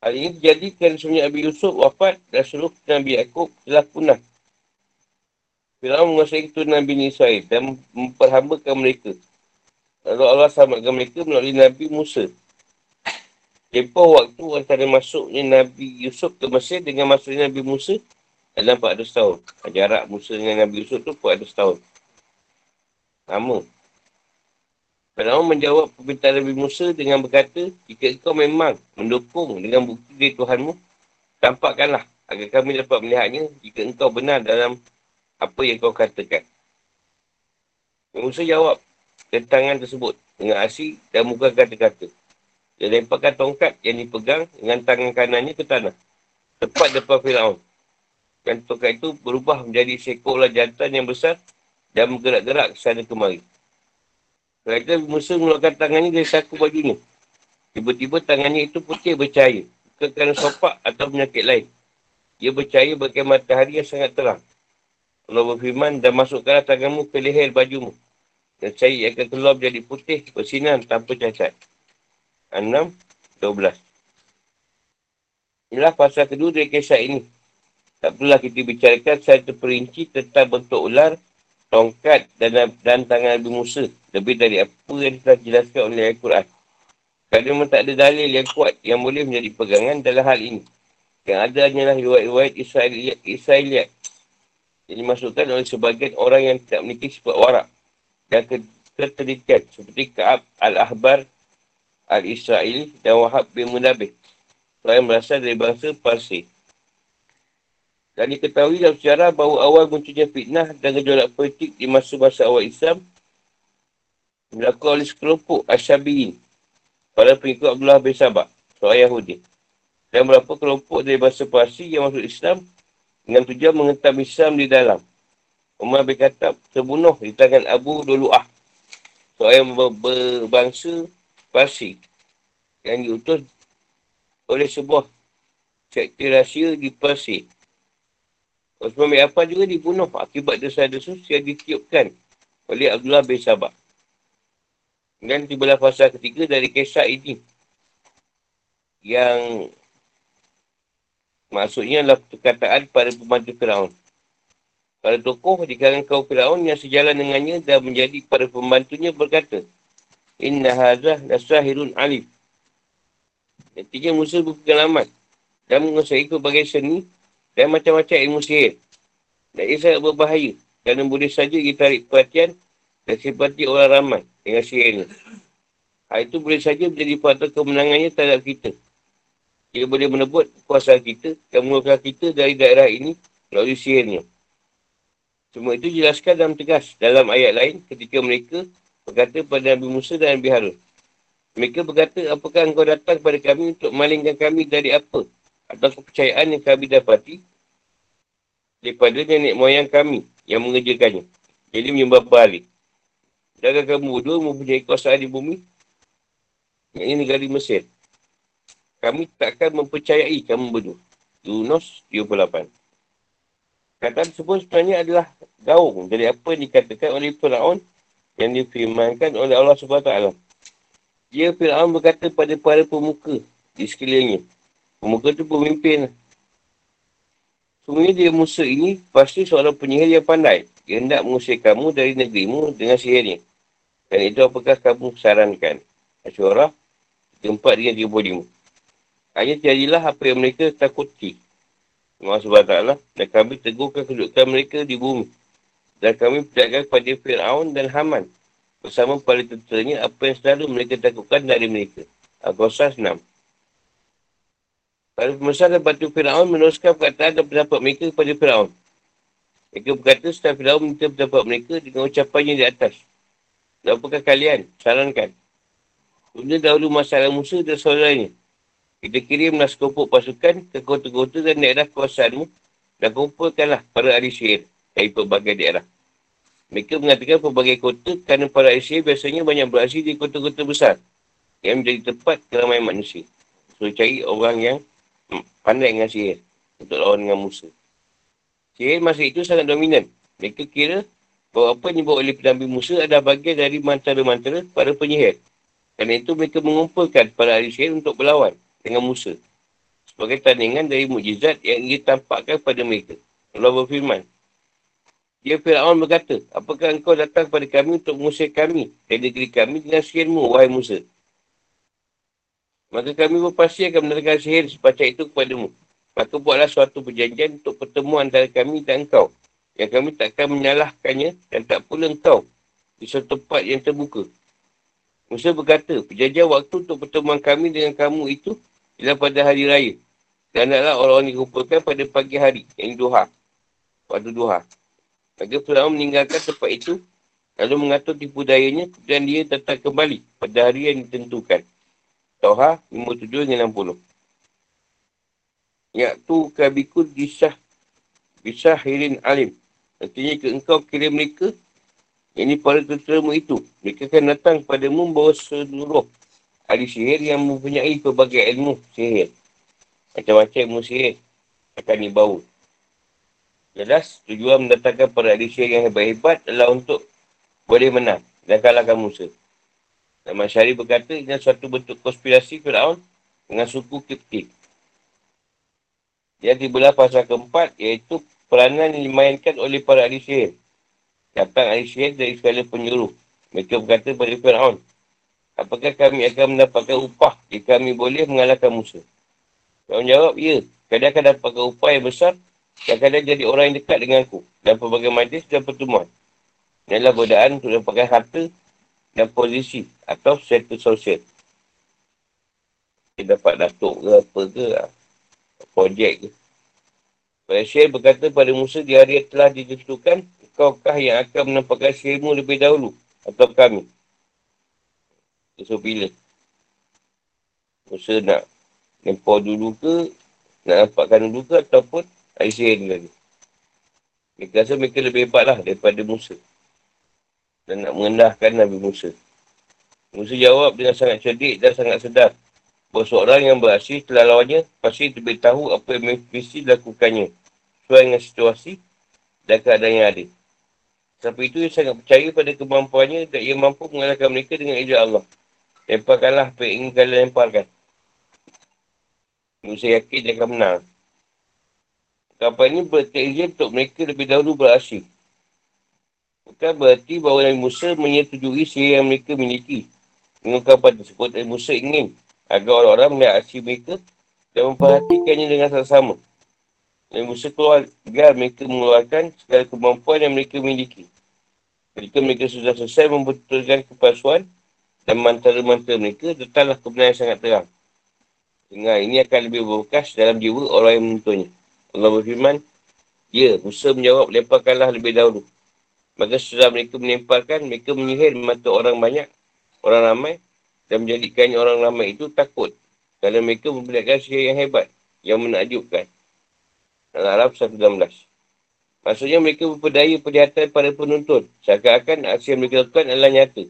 Hal ini terjadi kerana sebenarnya Nabi Yusuf wafat dan seluruh Nabi Yaakob telah punah. Fir'aun menguasai itu Nabi Israel dan memperhambakan mereka. Lalu Allah selamatkan mereka melalui Nabi Musa. Tempoh waktu antara masuknya Nabi Yusuf ke Mesir dengan masuknya Nabi Musa dalam 400 tahun. Jarak Musa dengan Nabi Yusuf tu 400 tahun. Lama. Fir'aun menjawab permintaan Nabi Musa dengan berkata, jika kau memang mendukung dengan bukti dari Tuhanmu, tampakkanlah agar kami dapat melihatnya jika engkau benar dalam apa yang kau katakan. Musa jawab tentangan tersebut dengan asyik dan muka kata-kata. Dia lemparkan tongkat yang dipegang dengan tangan kanannya ke tanah. Tepat depan Fir'aun. Dan tongkat itu berubah menjadi seekor jantan yang besar dan bergerak-gerak ke sana kemari. Kerajaan Musa mengeluarkan tangannya dari saku bajunya. Tiba-tiba tangannya itu putih bercahaya. Bukan kerana sopak atau penyakit lain. Dia bercahaya bagai matahari yang sangat terang. Allah berfirman dan masukkanlah tanganmu ke leher bajumu. Dan cahaya akan keluar menjadi putih bersinar tanpa cacat. 6, 12. Inilah pasal kedua dari kisah ini. Tak perlulah kita bicarakan secara terperinci tentang bentuk ular, tongkat dan, dan tangan Nabi Musa. Lebih dari apa yang telah dijelaskan oleh Al-Quran. Kerana memang tak ada dalil yang kuat yang boleh menjadi pegangan dalam hal ini. Yang ada hanyalah riwayat-riwayat Israeliat, Israeliat yang dimasukkan oleh sebagian orang yang tidak memiliki sifat warak dan ketelitian seperti Kaab Al-Ahbar Al-Israel dan Wahab bin Munabih. Yang berasal dari bangsa Parsi. Dan diketahui dalam sejarah bahawa awal munculnya fitnah dan gejolak politik di masa-masa awal Islam dilakukan oleh sekelompok Asyabiyin pada pengikut Abdullah bin Sabah, seorang Yahudi. Dan beberapa kelompok dari bangsa Parsi yang masuk Islam dengan tujuan mengentam Islam di dalam. Umar bin Khattab terbunuh di tangan Abu Dulu'ah, seorang yang berbangsa Parsi yang diutus oleh sebuah sektor rahsia di Parsi Osman bin Affan juga dibunuh akibat dosa-dosa yang ditiupkan oleh Abdullah bin Sabah. Dan tibalah fasa ketiga dari kisah ini. Yang maksudnya adalah perkataan pada pembantu Fir'aun. Para tokoh di kalangan kaum Fir'aun yang sejalan dengannya dan menjadi para pembantunya berkata, Inna hazah nasahirun alif. Nantinya Musa berpengalaman dan menguasai berbagai seni dan macam-macam ilmu sihir. Dan ia sangat berbahaya kerana boleh saja ia tarik perhatian dan simpati orang ramai dengan sihirnya. Hal itu boleh saja menjadi faktor kemenangannya terhadap kita. Ia boleh menebut kuasa kita dan mengeluarkan kita dari daerah ini melalui sihirnya. Semua itu jelaskan dalam tegas dalam ayat lain ketika mereka berkata kepada Nabi Musa dan Nabi Harun. Mereka berkata, apakah engkau datang kepada kami untuk malingkan kami dari apa? atau kepercayaan yang kami dapati daripada nenek moyang kami yang mengerjakannya. Jadi menyembah balik. Jangan kamu berdua mempunyai kuasaan di bumi. Yang ini negara Mesir. Kami takkan mempercayai kamu berdua. Yunus 38. Kata tersebut sebenarnya adalah gaung dari apa yang dikatakan oleh Fir'aun yang difirmankan oleh Allah SWT. Dia Fir'aun berkata pada para pemuka di sekelilingnya. Pemuka tu pemimpin. Sebenarnya dia Musa ini pasti seorang penyihir yang pandai. Dia hendak mengusir kamu dari negerimu dengan sihirnya. Dan itu apakah kamu sarankan? Asyurah, tempat dia dia 35. Hanya jadilah apa yang mereka takuti. Allah SWT. Dan kami tegurkan kedudukan mereka di bumi. Dan kami percayakan kepada Fir'aun dan Haman. Bersama para tenteranya apa yang selalu mereka takutkan dari mereka. Al-Qasas 6. Para pembesar dan batu Fir'aun meneruskan perkataan dan pendapat mereka kepada Fir'aun. Mereka berkata setelah Fir'aun minta pendapat mereka dengan ucapannya di atas. Dan apakah kalian? Sarankan. Tunda dahulu masalah Musa dan saudaranya. Kita kirimlah sekopok pasukan ke kota-kota dan daerah kawasanmu dan kumpulkanlah para ahli sihir dari pelbagai daerah. Mereka mengatakan pelbagai kota kerana para ahli sihir biasanya banyak beraksi di kota-kota besar yang menjadi tempat keramai manusia. So, cari orang yang pandai dengan sihir untuk lawan dengan Musa. Sihir masa itu sangat dominan. Mereka kira bahawa apa yang dibawa oleh penambil Musa adalah bagian dari mantara-mantara para penyihir. Kerana itu mereka mengumpulkan para ahli sihir untuk berlawan dengan Musa. Sebagai tandingan dari mujizat yang ia tampakkan kepada mereka. Allah berfirman. Dia Fir'aun berkata, apakah engkau datang kepada kami untuk mengusir kami dari negeri kami dengan sihirmu, wahai Musa? Maka kami berpasti akan menerangkan sihir sepacak itu kepadamu. Maka buatlah suatu perjanjian untuk pertemuan antara kami dan engkau. Yang kami takkan menyalahkannya dan tak pula engkau di suatu tempat yang terbuka. Musa berkata, perjanjian waktu untuk pertemuan kami dengan kamu itu ialah pada hari raya. Dan adalah orang-orang dikumpulkan pada pagi hari, yang duha. Pada duha. Maka Fir'aun meninggalkan tempat itu, lalu mengatur tipu dayanya, dan dia datang kembali pada hari yang ditentukan. Toha 57 dengan 60. Yaktu kabikul disah, disah hirin alim. Artinya ke engkau kirim mereka, ini para tentera itu. Mereka akan datang padamu membawa seluruh ahli sihir yang mempunyai pelbagai ilmu sihir. Macam-macam ilmu sihir akan dibawa. Jelas, tujuan mendatangkan para ahli sihir yang hebat-hebat adalah untuk boleh menang dan kalahkan Musa. Dan Masyari berkata ini suatu bentuk konspirasi Fir'aun dengan suku Kipti. Yang tibalah pasal keempat iaitu peranan yang dimainkan oleh para ahli sihir. Datang ahli sihir dari segala penyuruh. Mereka berkata kepada Fir'aun, Apakah kami akan mendapatkan upah jika kami boleh mengalahkan Musa? Kau menjawab, ya. Kadang akan dapatkan upah yang besar dan kadang jadi orang yang dekat dengan aku dan pelbagai majlis dan pertemuan. Inilah godaan untuk dapatkan harta dan posisi atau status sosial. Dia dapat datuk ke apa ke, projek ke. Malaysia berkata pada Musa di hari yang telah ditentukan, kaukah yang akan menampakkan sihirmu lebih dahulu atau kami? So bila? Musa nak Nempor dulu ke Nak nampakkan dulu ke Ataupun Aisyah ni lagi? Mereka rasa mereka lebih hebat lah Daripada Musa. Dan nak mengendahkan Nabi Musa. Musa jawab dengan sangat cerdik Dan sangat sedar. Bahawa seorang yang berhasil Setelah lawannya Pasti lebih tahu Apa yang mesti dilakukannya. Sesuai dengan situasi Dan keadaan yang ada. Sampai itu ia sangat percaya pada kemampuannya dan ia mampu mengalahkan mereka dengan ijazah Allah. Lemparkanlah apa yang ingin kalian lemparkan. Musa yakin dia akan menang. Kapal ini bertekzir untuk mereka lebih dahulu beraksi. Bukan berarti bahawa Nabi Musa menyetujui sihir yang mereka miliki. Dengan kapal tersebut, Nabi Musa ingin agar orang-orang melihat aksi mereka dan memperhatikannya dengan sama-sama. Nabi Musa keluar agar mereka mengeluarkan segala kemampuan yang mereka miliki. Ketika mereka sudah selesai membetulkan kepalsuan, dan mantra-mantra mereka tetaplah kebenaran yang sangat terang. Dengan ini akan lebih berbekas dalam jiwa orang yang menuntunnya. Allah berfirman, Ya, Musa menjawab, lemparkanlah lebih dahulu. Maka setelah mereka melemparkan, mereka menyihir mata orang banyak, orang ramai, dan menjadikannya orang ramai itu takut. Kerana mereka memperlihatkan sihir yang hebat, yang menakjubkan. Al-Arab 116. Maksudnya mereka berpedaya perlihatan pada penuntut. Seakan-akan aksi yang mereka lakukan adalah nyata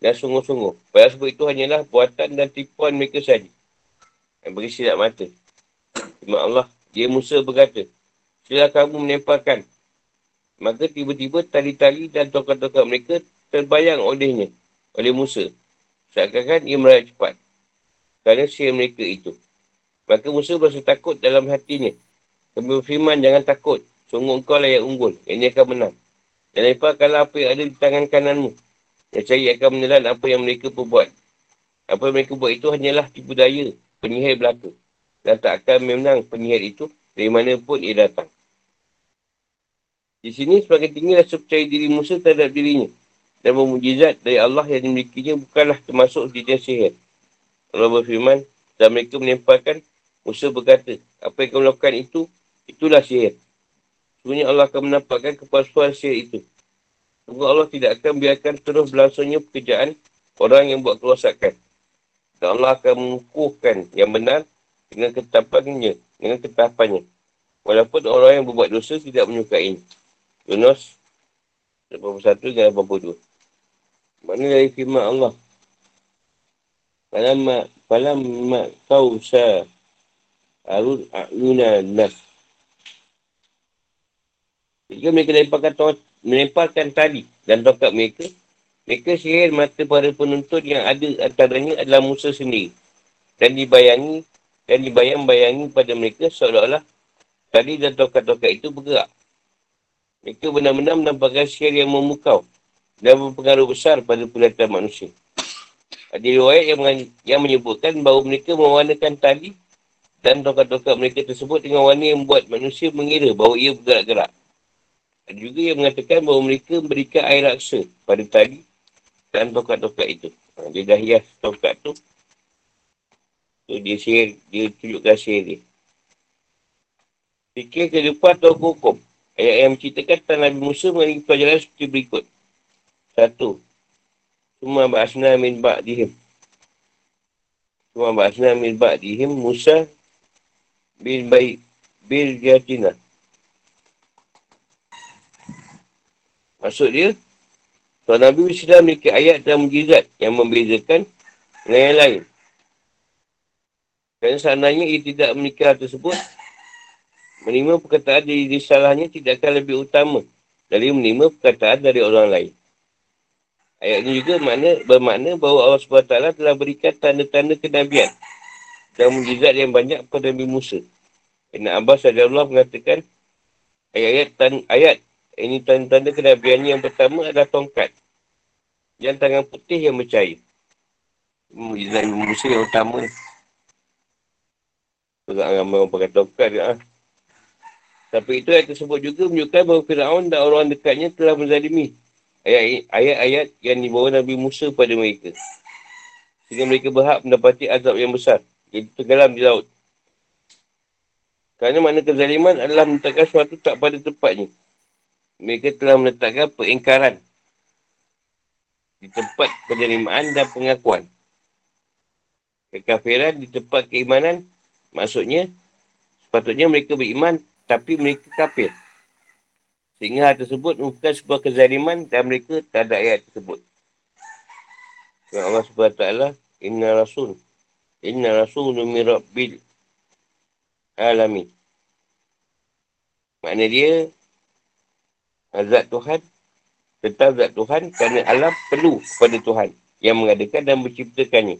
dan sungguh-sungguh. Padahal sebab itu hanyalah buatan dan tipuan mereka saja. Yang beri silap mata. Terima Allah. Dia Musa berkata, Sila kamu menemparkan. Maka tiba-tiba tali-tali dan tokat-tokat mereka terbayang olehnya. Oleh Musa. Seakan-akan ia merayap cepat. Kerana sihir mereka itu. Maka Musa berasa takut dalam hatinya. Kami berfirman, jangan takut. Sungguh engkau lah yang unggul. Ini akan menang. Dan lemparkanlah apa yang ada di tangan kananmu. Yang cari akan menelan apa yang mereka perbuat. Apa yang mereka buat itu hanyalah tipu daya penyihir belaka. Dan tak akan menang penyihir itu dari mana pun ia datang. Di sini sebagai tinggi rasa percaya diri Musa terhadap dirinya. Dan memujizat dari Allah yang dimilikinya bukanlah termasuk dia sihir. Allah berfirman, dan mereka menempelkan Musa berkata, apa yang kau lakukan itu, itulah sihir. Sebenarnya Allah akan menampakkan kepalsuan sihir itu. Semoga Allah tidak akan biarkan terus berlangsungnya pekerjaan orang yang buat kerosakan. Dan Allah akan mengukuhkan yang benar dengan ketetapannya, dengan ketetapannya. Walaupun orang yang berbuat dosa tidak menyukai. Yunus 81 dan 82. Mana dari firman Allah? Falamma falamma kausa arud a'yuna nas. Jika mereka lemparkan, to- melemparkan tali dan tongkat mereka, mereka sihir mata para penuntut yang ada antaranya adalah Musa sendiri. Dan dibayangi dan dibayang-bayangi pada mereka seolah-olah tali dan tongkat-tongkat itu bergerak. Mereka benar-benar menampakkan sihir yang memukau dan berpengaruh besar pada pelihatan manusia. Ada riwayat yang, yang menyebutkan bahawa mereka mewarnakan tali dan tongkat-tongkat mereka tersebut dengan warna yang membuat manusia mengira bahawa ia bergerak-gerak. Ada juga yang mengatakan bahawa mereka memberikan air raksa pada tali dan tongkat-tongkat itu. Ha, dia dah hias tongkat tu So, dia sihir, dia tunjukkan sihir dia. Fikir kehidupan atau hukum. Ayat yang menceritakan tentang Nabi Musa mengenai pelajaran seperti berikut. Satu. Semua ba'asna min ba'dihim. Semua ba'asna min ba'dihim Musa bin baik bil jatina. Maksud dia, Tuan Nabi sudah memiliki ayat dan mujizat yang membezakan dengan yang lain. Dan seandainya ia tidak memiliki hal tersebut, menerima perkataan dari risalahnya tidak akan lebih utama dari menerima perkataan dari orang lain. Ayat ini juga makna, bermakna bahawa Allah SWT telah berikan tanda-tanda kenabian dan mujizat yang banyak kepada Nabi Musa. Ibn Abbas Allah mengatakan ayat-ayat ini tanda-tanda kenabian yang pertama adalah tongkat yang tangan putih yang bercahaya. Mujizat Nabi Musa yang utama. Juga ramai orang pakai tongkat. Ha? Tapi itu ayat tersebut juga menunjukkan bahawa Fir'aun dan orang dekatnya telah menzalimi ayat-ayat yang dibawa Nabi Musa pada mereka. Sehingga mereka berhak mendapati azab yang besar. Iaitu tenggelam di laut. Kerana makna kezaliman adalah meletakkan sesuatu tak pada tempatnya. Mereka telah meletakkan peringkaran di tempat penerimaan dan pengakuan. Kekafiran di tempat keimanan maksudnya sepatutnya mereka beriman tapi mereka kafir. Sehingga hal tersebut merupakan sebuah kezaliman dan mereka tak ada ayat tersebut. Ya Allah SWT, Inna Rasul. Inna Rasul min Rabbil Alamin. Makna dia, zat Tuhan, tentang zat Tuhan kerana alam perlu kepada Tuhan yang mengadakan dan menciptakannya.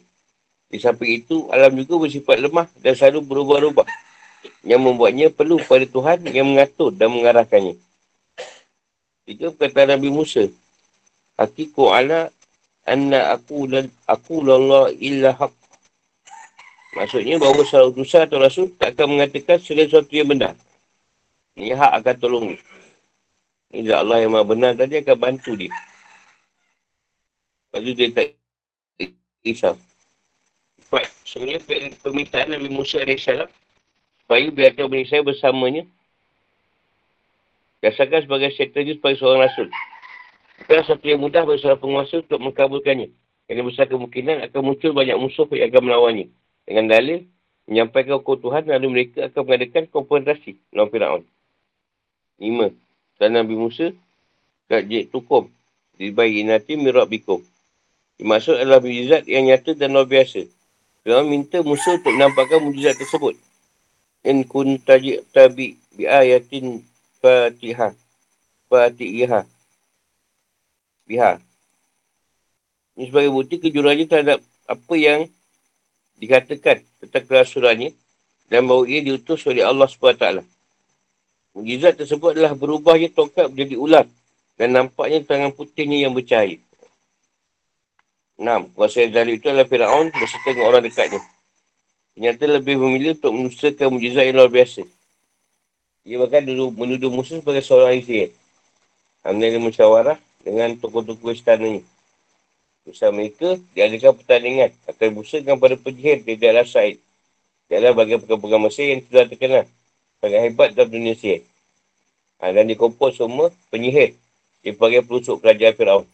Di samping itu, alam juga bersifat lemah dan selalu berubah-ubah yang membuatnya perlu pada Tuhan yang mengatur dan mengarahkannya. Tiga perkataan Nabi Musa. Hakiku ala anna aku dan aku lallah illa haq. Maksudnya bahawa seorang utusan atau rasul tak akan mengatakan segala sesuatu yang benar. Ini hak akan tolong Ini Allah yang maha benar tadi akan bantu dia. Lepas tu dia tak risau. Baik, sebenarnya permintaan Nabi Musa AS supaya biarkan Bani saya bersamanya Rasakan sebagai strategi sebagai seorang rasul. Bukan satu yang mudah bagi seorang penguasa untuk mengkabulkannya. Kerana besar kemungkinan akan muncul banyak musuh yang akan melawannya. Dengan dalil, menyampaikan hukum Tuhan lalu mereka akan mengadakan konfrontasi dengan Fir'aun. Dan Nabi Musa, kat jik tukum. Dibayi nanti mirab bikum. Dimaksud adalah mujizat yang nyata dan luar biasa. Fir'aun minta Musa untuk menampakkan mujizat tersebut. In kun taji tabi bi ayatin Fatihah. Fatihah. Biha. Ini sebagai bukti kejurannya terhadap apa yang dikatakan tentang kerasulannya dan bahawa ia diutus oleh Allah SWT. Mujizat tersebut adalah berubahnya tongkat menjadi ular dan nampaknya tangan putihnya yang bercahaya. Enam. Kuasa dari itu adalah Fir'aun beserta dengan orang dekatnya. Ternyata lebih memilih untuk menusakan mujizat yang luar biasa. Ia bahkan menuduh, menuduh musuh sebagai seorang ahli sihir. Ambil musyawarah dengan tokoh-tokoh istana ni. Usaha mereka diadakan pertandingan atau busarkan pada penyihir di daerah Said. Ialah bagi pegang-pegang Mesir yang sudah terkenal. Sangat hebat dalam dunia sihir. Ha, dan dikompos semua penyihir. Dipanggil pelusuk kerajaan Fir'aun.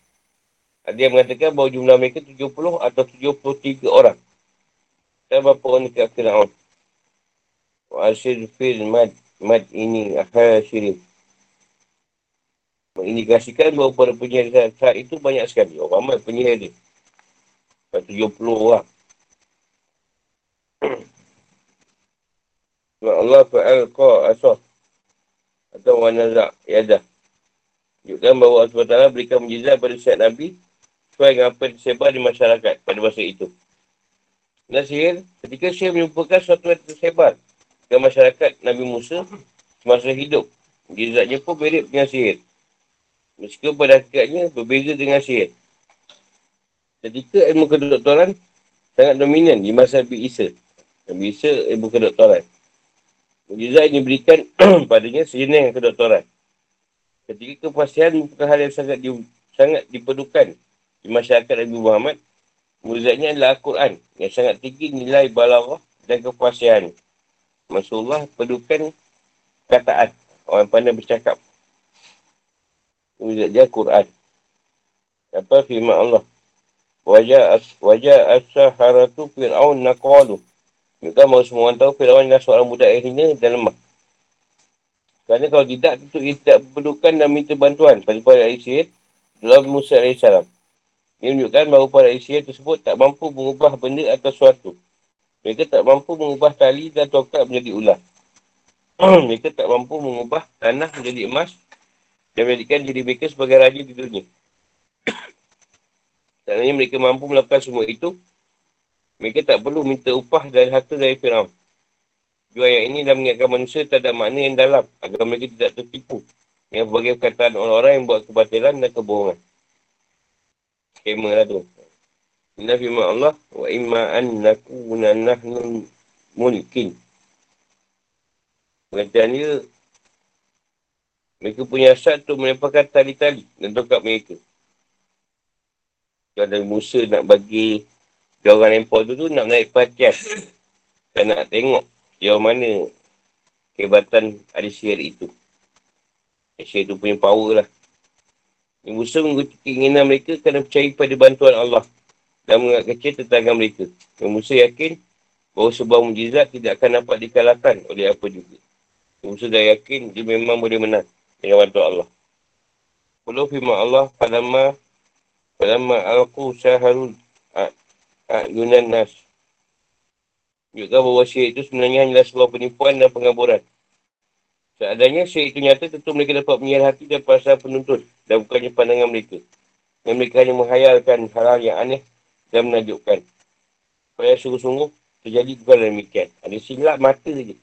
Ada yang mengatakan bahawa jumlah mereka 70 atau 73 orang. Dan berapa orang dekat Fir'aun. Wa asyir fil mad, mad ini akhir syirin. Mengindikasikan bahawa para penyihir saat itu banyak sekali. Orang ramai penyihir dia. 70 orang. Allah fa'al qa asah. Atau wanazak yadah. Tunjukkan bahawa Allah SWT berikan mujizat pada syiat Nabi sesuai dengan apa yang tersebar di masyarakat pada masa itu. Dan sihir, ketika sihir menyumpahkan sesuatu yang tersebar ke masyarakat Nabi Musa semasa hidup. Mujizatnya pun mirip dengan sihir. Meskipun pada hakikatnya berbeza dengan sihir. Ketika ilmu kedoktoran sangat dominan di masa Nabi Isa. Nabi Isa ilmu kedoktoran. Mujizat ini diberikan padanya sejenis kedoktoran. Ketika kepastian bukan hal yang sangat, di, sangat diperlukan di masyarakat Nabi Muhammad, mujizatnya adalah Al-Quran yang sangat tinggi nilai balawah dan kepastian. Rasulullah perlukan kataan orang pandai bercakap. Mujizat dia Al-Quran. Apa firman Allah? Wajah as, wajah as-saharatu fir'aun naqalu. Mereka mahu semua orang tahu Fir'aun adalah seorang budak yang hina dan lemah. Kerana kalau tidak, tentu ia tidak perlukan dan minta bantuan pada para Aisyah dalam Musa AS. Ini menunjukkan bahawa para Aisyah tersebut tak mampu mengubah benda atau sesuatu. Mereka tak mampu mengubah tali dan tongkat menjadi ular. mereka tak mampu mengubah tanah menjadi emas dan menjadikan diri mereka sebagai raja di dunia. Sebenarnya mereka mampu melakukan semua itu mereka tak perlu minta upah dan harta dari Fir'aun. Dua ayat ini dah mengingatkan manusia tak ada makna yang dalam agar mereka tidak tertipu yang berbagai perkataan orang-orang yang buat kebatilan dan kebohongan. Skema lah tu. Inilah firman Allah. Wa imma an nakuna nahnu mulkin. Pengertian dia, mereka punya asal tu melepaskan tali-tali dan tongkat mereka. Kalau ada Musa nak bagi dia orang lempar tu tu nak menaik perhatian. Dan nak tengok jauh mana kehebatan ada sihir itu. Sihir tu punya power lah. Yang Musa mengikuti keinginan mereka kerana percaya pada bantuan Allah. Dan menganggap kecil tentang mereka. Yang Musa yakin bahawa sebuah mujizat tidak akan dapat dikalahkan oleh apa juga. Yang Musa dah yakin dia memang boleh menang dengan bantuan Allah. Kalau firman Allah, Padama, Padama alku syaharul Yunan Nas. Juga bahawa syir itu sebenarnya hanyalah sebuah penipuan dan pengaburan. Seadanya syir itu nyata tentu mereka dapat menyihir hati dan perasaan penuntut dan bukannya pandangan mereka. Dan mereka hanya menghayalkan hal-hal yang aneh dan menajukkan. Supaya sungguh-sungguh terjadi bukan demikian. Ada silap mata saja.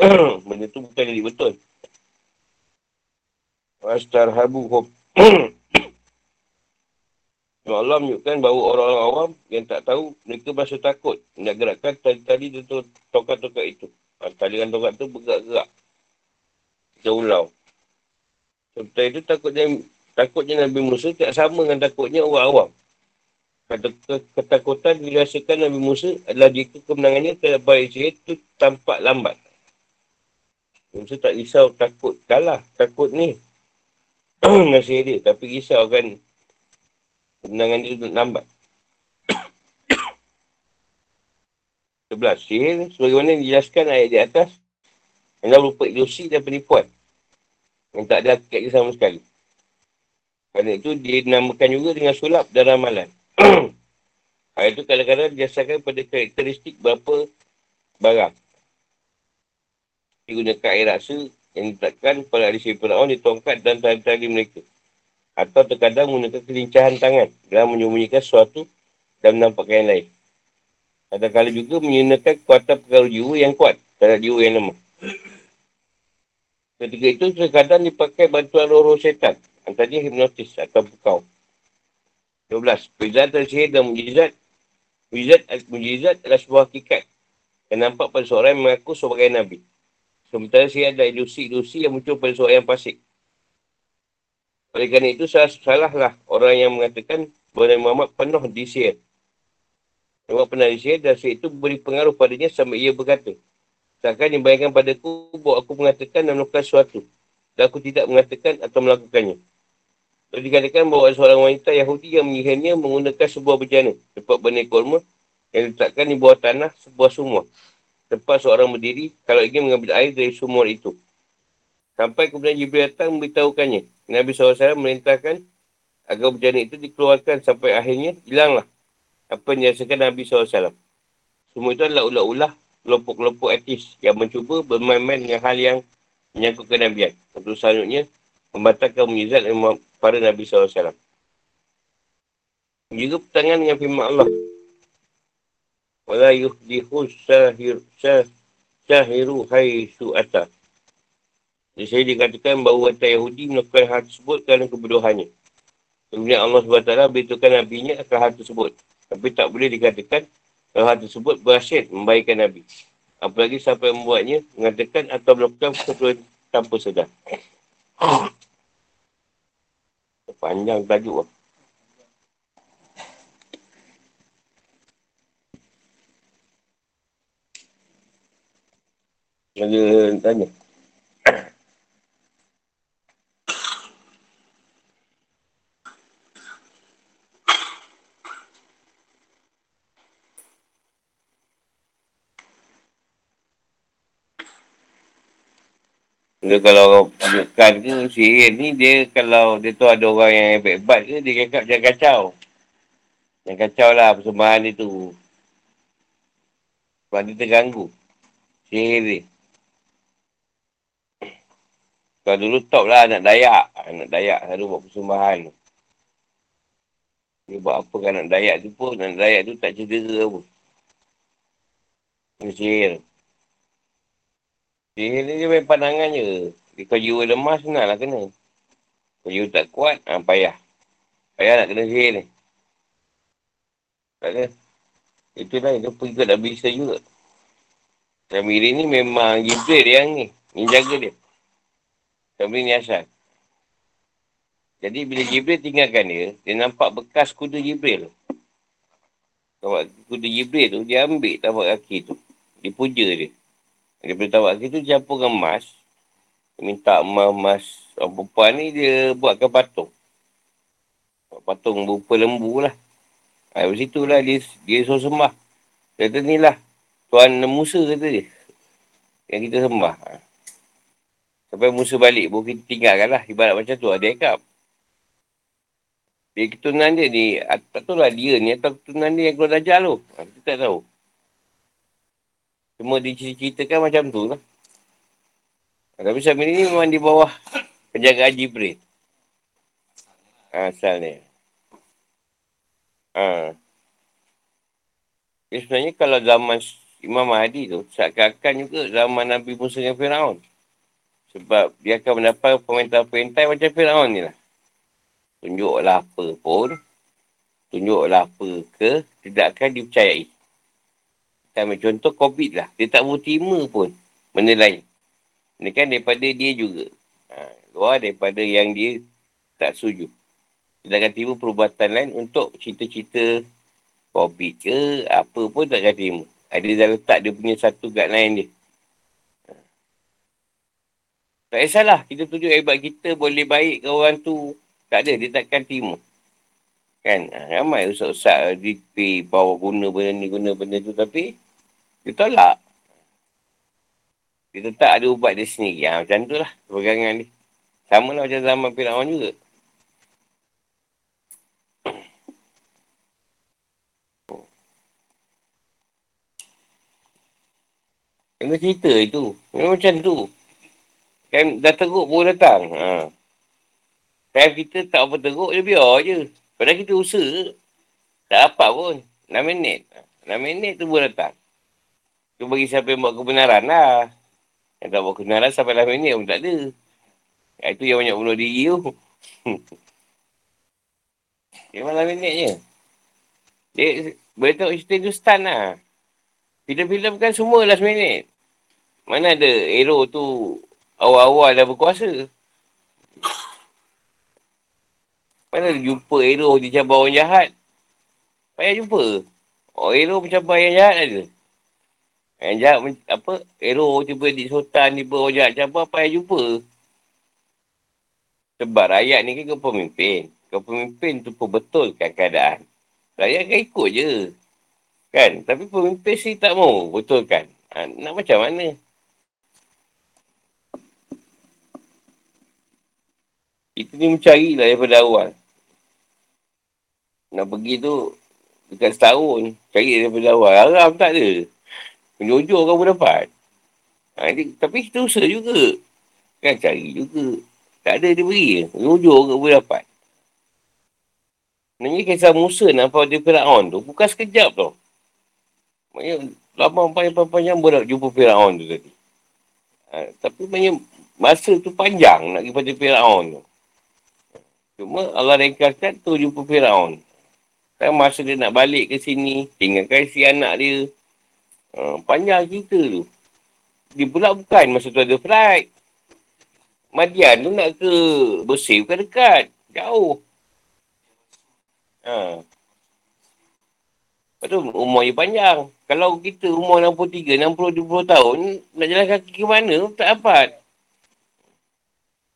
Benda tu bukan jadi betul. Wastarhabu Allah menunjukkan bahawa orang-orang awam yang tak tahu, mereka berasa takut nak gerakkan tali-tali itu. Ha, tali dan tongkat itu bergerak-gerak. Kita ulau. Seperti itu takutnya, takutnya Nabi Musa tak sama dengan takutnya orang awam. Kata ketakutan dirasakan Nabi Musa adalah jika kemenangannya terhadap baik itu tampak lambat. Musa tak risau takut kalah, takut ni. Nasi dia, tapi risau kan Kemenangan dia lambat. Sebelas. Sihir, sebagaimana dijelaskan ayat di atas, adalah berupa ilusi dan penipuan. Yang tak ada hakikat sama sekali. Kerana itu, dia dinamakan juga dengan sulap dan ramalan. Ayat itu kadang-kadang didasarkan pada karakteristik berapa barang. Digunakan air rasa yang ditetapkan pada ahli sihir Fir'aun di tongkat dan tali-tali mereka atau terkadang menggunakan kelincahan tangan dalam menyembunyikan sesuatu dan menampakkan yang lain. Kadang-kadang juga menggunakan kekuatan pengaruh jiwa yang kuat terhadap jiwa yang lemah. Ketika itu, terkadang dipakai bantuan roh-roh syaitan. Antaranya hipnotis atau bukau. 12. Perbezaan antara sihir dan mujizat. Mujizat, mujizat adalah sebuah hakikat yang nampak pada seorang yang mengaku sebagai Nabi. Sementara sihir adalah ilusi-ilusi yang muncul pada seorang yang fasik. Oleh kerana itu, salah, salahlah orang yang mengatakan bahawa Muhammad penuh di sihir. Muhammad pernah di sihir dan sihir itu beri pengaruh padanya sampai ia berkata. Seakan dibayangkan padaku bahawa aku mengatakan dan melakukan sesuatu. Dan aku tidak mengatakan atau melakukannya. Lalu dikatakan bahawa seorang wanita Yahudi yang menyihirnya menggunakan sebuah bejana. Tempat benih kurma yang diletakkan di bawah tanah sebuah sumur. Tempat seorang berdiri kalau ingin mengambil air dari sumur itu. Sampai kemudian Jibril datang memberitahukannya. Nabi SAW merintahkan agar bejana itu dikeluarkan sampai akhirnya hilanglah apa yang dirasakan Nabi SAW. Semua itu adalah ulah-ulah kelompok-kelompok etis yang mencuba bermain-main dengan hal yang menyangkut kenabian. Untuk selanjutnya, membatalkan mujizat para Nabi SAW. Juga pertanyaan dengan firman Allah. Wala yuhdihu sahir, sah, sahiru hai su'ata. Jadi saya dikatakan bahawa wanita Yahudi melakukan hal tersebut kerana kebodohannya. Kemudian Allah SWT beritahukan Nabi nya akan hal tersebut. Tapi tak boleh dikatakan kalau hal tersebut berhasil membaikkan Nabi. Apalagi sampai membuatnya mengatakan atau melakukan sesuatu tanpa sedar. Panjang tajuk lah. Ada tanya. Dia kalau tunjukkan ke sihir ni dia kalau dia tu ada orang yang hebat-hebat ke dia cakap jangan kacau. Jangan kacau lah persembahan dia tu. Sebab dia terganggu. Sihir dia. Kalau dulu top lah anak dayak. Anak dayak selalu buat persembahan. Dia buat apa kan anak dayak tu pun. Anak dayak tu tak cedera pun. Sihir ni dia main pandangan je. Kalau jiwa lemah senang lah kena. Kalau jiwa tak kuat, ha, payah. Payah nak kena sihir ni. Tak ada. Itulah dia pun ikut Nabi Isa juga. Nabi ni memang Jibril yang ni. Ni jaga dia. Nabi ni asal. Jadi bila Jibril tinggalkan dia, dia nampak bekas kuda Jibril. Kuda Jibril tu, dia ambil tapak kaki tu. Dia puja dia. Dia beritahu waktu tu campur dengan emas. Dia minta emas-emas. Orang perempuan ni dia buatkan patung. Patung berupa lembu lah. Ha, dari situ lah dia, dia suruh sembah. Dia kata ni lah. Tuan Musa kata dia. Yang kita sembah. Ha. Sampai Musa balik baru kita tinggalkan lah. Ibarat macam tu. Dia cakap. Dia keturunan dia ni. Tak tahu lah dia ni atau keturunan dia yang keluar dajal tu. Ha, kita tak tahu. Cuma diceritakan macam tu lah. Tapi sambil ni memang di bawah penjagaan Jibril. Ha, asalnya. Ha. Jadi sebenarnya kalau zaman Imam Mahdi tu, seakan-akan juga zaman Nabi Musa dengan Fir'aun. Sebab dia akan mendapat perintah-perintah macam Fir'aun ni lah. Tunjuklah apa pun. Tunjuklah apa ke, tidak akan dipercayai. Kita contoh COVID lah. Dia tak boleh terima pun benda lain. Ini kan daripada dia juga. Ha, luar daripada yang dia tak setuju. Dia akan terima perubatan lain untuk cerita-cerita COVID ke apa pun tak akan terima. Ada dah letak dia punya satu lain dia. Ha. Tak kisahlah. Kita tunjuk hebat kita boleh baik ke orang tu. Tak ada. Dia takkan terima. Kan? Ha, ramai usah-usah DP bawa guna benda ni, guna benda tu. Tapi, dia tolak. Dia tetap ada ubat dia sendiri. Ha, macam tu lah pegangan dia. Sama lah macam zaman Fir'aun juga. Kena cerita itu. Memang macam tu. Kan dah teruk pun datang. Ha. Kan kita tak apa teruk, dia biar je. Padahal kita usaha. Tak apa pun. 6 minit. 6 minit tu pun datang. Tu bagi siapa yang buat kebenaran lah. Yang tak buat kebenaran sampai 8 minit pun tak ada. Itu yang banyak bunuh diri tu. Dia malam minit je. Dia boleh tahu cerita tu stun lah. Filem-filem kan semua last minute. Mana ada hero tu awal-awal dah berkuasa. Mana ada jumpa hero di cabar orang jahat. Payah jumpa. Oh, hero mencabar yang jahat ada. Yang jahat, apa, hero tiba di sultan, tiba orang jahat cabar, payah jumpa. Sebab rakyat ni kan kau pemimpin. Kau pemimpin tu pun betulkan keadaan. Rakyat kan ikut je. Kan? Tapi pemimpin si tak mau betulkan. Ha, nak macam mana? Kita ni mencari lah daripada awal. Nak pergi tu dekat setahun. Cari daripada awal. Haram tak ada. Menjojor kamu dapat. Ha, ini, tapi kita usaha juga. Kan cari juga. Tak ada dia beri. Menjojor kamu dapat. Sebenarnya kisah Musa nampak dia Fir'aun tu. Bukan sekejap tau. Maksudnya lama panjang-panjang boleh jumpa Fir'aun tu tadi. Ha, tapi banyak masa tu panjang nak pergi pada Fir'aun tu. Cuma Allah ringkaskan tu jumpa Fir'aun. Kan masa dia nak balik ke sini, tinggalkan si anak dia. Uh, panjang cerita tu. Dia pula bukan masa tu ada flight. Madian tu nak ke bersih bukan dekat. Jauh. Ha. Lepas tu umur dia panjang. Kalau kita umur 63, 60, 20 tahun, nak jalan kaki ke mana, tak dapat.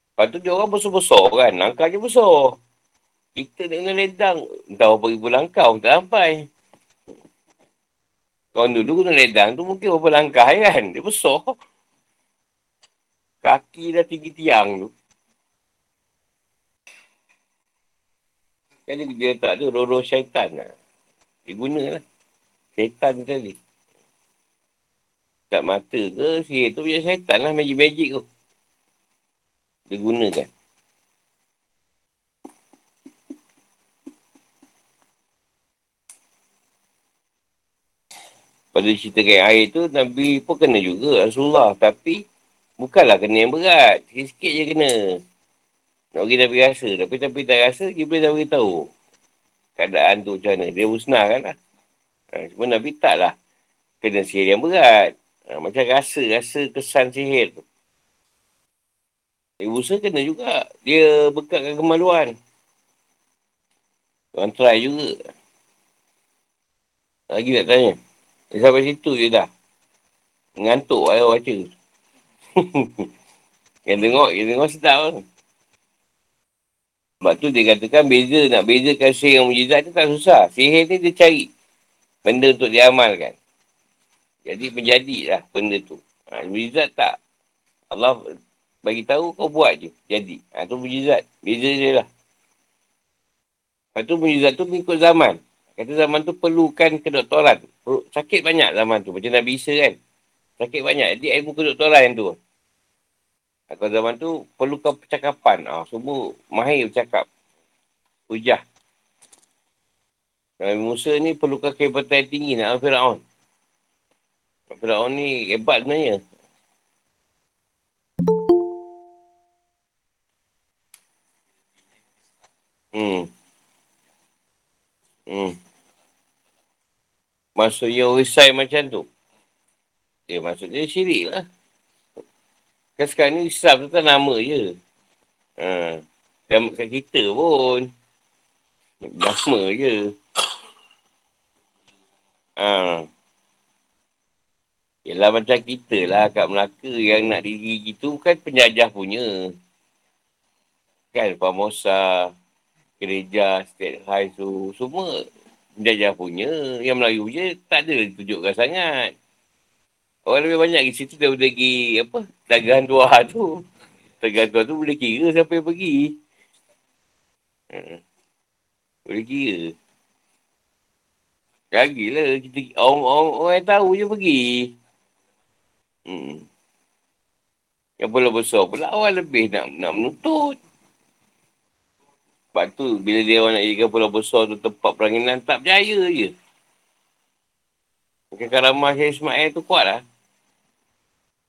Lepas tu dia orang besar-besar kan. Langkah je besar. Kita dengan ledang, entah berapa ribu langkah pun tak sampai. Kalau dulu guna ledang tu mungkin berapa langkah kan. Dia besar. Kaki dah tinggi tiang tu. Kan dia, dia tak ada roro syaitan lah. Dia guna lah. Syaitan tadi. Tak mata ke, sihir tu punya syaitan lah, magic-magic tu. Dia gunakan. Pada cerita kain air tu, Nabi pun kena juga Rasulullah. Tapi, bukanlah kena yang berat. Sikit-sikit je kena. Nak pergi Nabi rasa. Tapi Nabi tak rasa, dia boleh dah beritahu. Keadaan tu macam mana. Dia musnahkan lah. Ha, cuma Nabi tak lah. Kena sihir yang berat. Ha, macam rasa, rasa kesan sihir tu. Ibu Musa kena juga. Dia bekatkan kemaluan. Orang try juga. Lagi nak tanya. Dia sampai situ je dah. Ngantuk ayah baca. yang tengok, yang tengok sedap lah. Sebab tu dia katakan beza, nak bezakan sihir yang mujizat tu tak susah. Sihir ni dia cari benda untuk diamalkan. Jadi menjadilah benda tu. Ha, mujizat tak. Allah bagi tahu kau buat je. Jadi. Ha, tu mujizat. Beza je lah. Lepas tu mujizat tu mengikut zaman. Kata zaman tu perlukan kedoktoran. Sakit banyak zaman tu. Macam Nabi Isa kan. Sakit banyak. Jadi ilmu kedoktoran yang tu. Kalau zaman tu perlukan percakapan. Ah, semua mahir bercakap. Hujah. Nabi Musa ni perlukan kehebatan yang tinggi nak Fir'aun. Fir'aun ni hebat sebenarnya. Hmm. Hmm. Maksudnya risai macam tu. Ya maksudnya syirik lah. Kan sekarang ni Islam tu kan nama je. Ha. Dan kat kita pun. Nama je. Ha. Yelah macam kita lah kat Melaka yang nak diri gitu kan penjajah punya. Kan Pamosa, gereja, state high tu, semua Jajah punya. Yang Melayu je tak ada ditunjukkan sangat. Orang lebih banyak di situ daripada pergi apa? Dagangan tua tu. Dagangan tua tu boleh kira siapa yang pergi. Hmm. Boleh kira. Lagilah kita orang, orang, orang yang tahu je pergi. Hmm. Yang pula besar pula awal lebih nak nak menuntut. Sebab tu bila dia orang nak jadikan pulau besar tu tempat peranginan tak berjaya je. Mungkin karamah Syed Ismail tu kuat lah.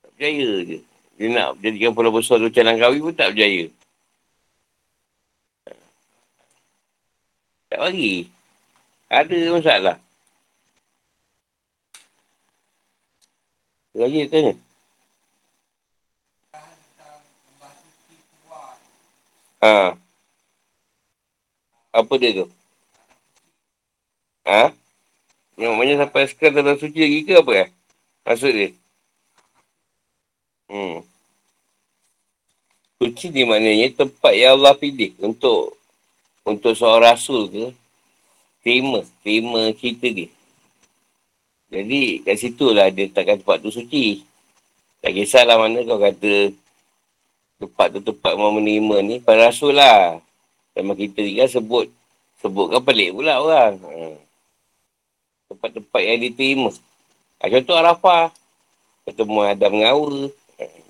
Tak berjaya je. Dia nak jadikan pulau besar tu macam Langkawi pun tak berjaya. Tak bagi. Ada masalah. Lagi tanya. Haa. Uh. Apa dia tu? Ha? Yang maknanya sampai sekarang dalam suci lagi ke apa ya? Maksud dia? Hmm. Suci ni maknanya tempat yang Allah pilih untuk untuk seorang rasul ke terima, terima cerita dia. Jadi kat situ lah dia takkan tempat tu suci. Tak kisahlah mana kau kata tempat tu tempat mau menerima ni para rasul lah. Sama kita ni kan sebut sebutkan pelik pula orang. Hmm. Tempat-tempat yang diterima. Ha, contoh Arafah. Ketemu Adam dengan Aura.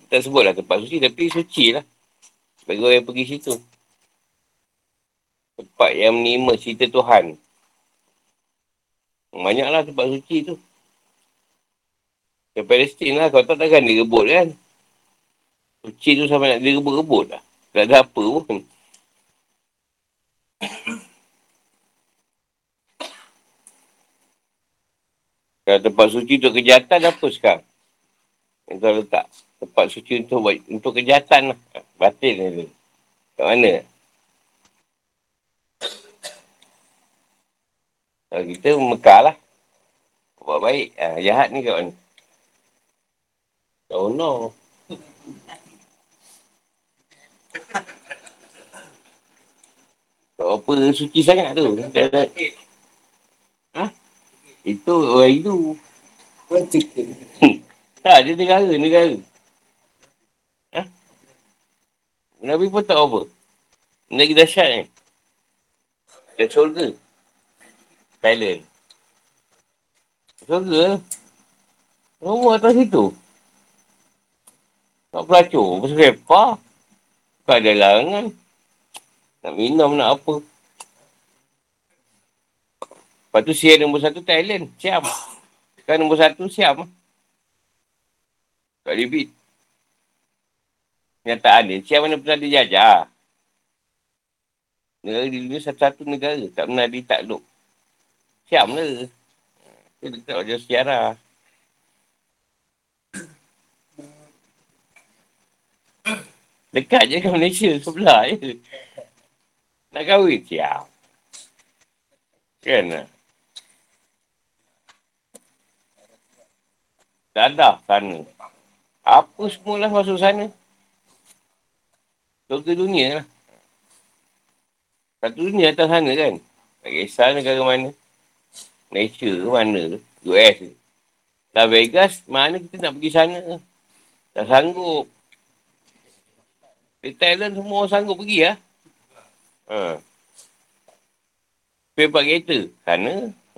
Kita sebutlah tempat suci tapi suci lah. Bagi orang yang pergi situ. Tempat yang menerima cerita Tuhan. Banyaklah tempat suci tu. Ke Palestin lah. Kau tak takkan dia rebut kan. Suci tu sampai nak dia rebut-rebut lah. Tak ada apa pun. Kalau tempat suci untuk kejahatan apa sekarang? Yang kau letak. Tempat suci untuk untuk kejahatan lah. Batin ni. Kat mana? Kalau kita Mekah lah. Buat baik. Ha, jahat ni kat mana? Oh no. Tak apa suci sangat tu. Ha? Itu orang Hindu. tak, dia negara, negara. Ha? Nabi pun tak apa. Lagi dahsyat ni. Dia surga. Thailand. Surga. Rumah atas situ. Tak pelacur. Pasal apa? Tak ada larangan. Nak minum, nak apa. Lepas tu siap nombor satu Thailand. Siam. Kan nombor satu Siam. Tak libit. Kenyataan dia. Siam mana pernah dijajah. Negara di dunia satu-satu negara. Tak pernah ditakluk. Siam lah. Dia dekat wajah sejarah. Dekat je kan Malaysia sebelah je. Nak kahwin? Siap. Kan lah. Dadah sana. Apa semualah masuk sana. Surga dunia lah. Satu dunia atas sana kan. Tak kisah negara mana. Malaysia ke mana US ke. Las Vegas, mana kita nak pergi sana. Tak sanggup. Di Thailand semua orang sanggup pergi lah. Ha. Pergi kereta. Sana.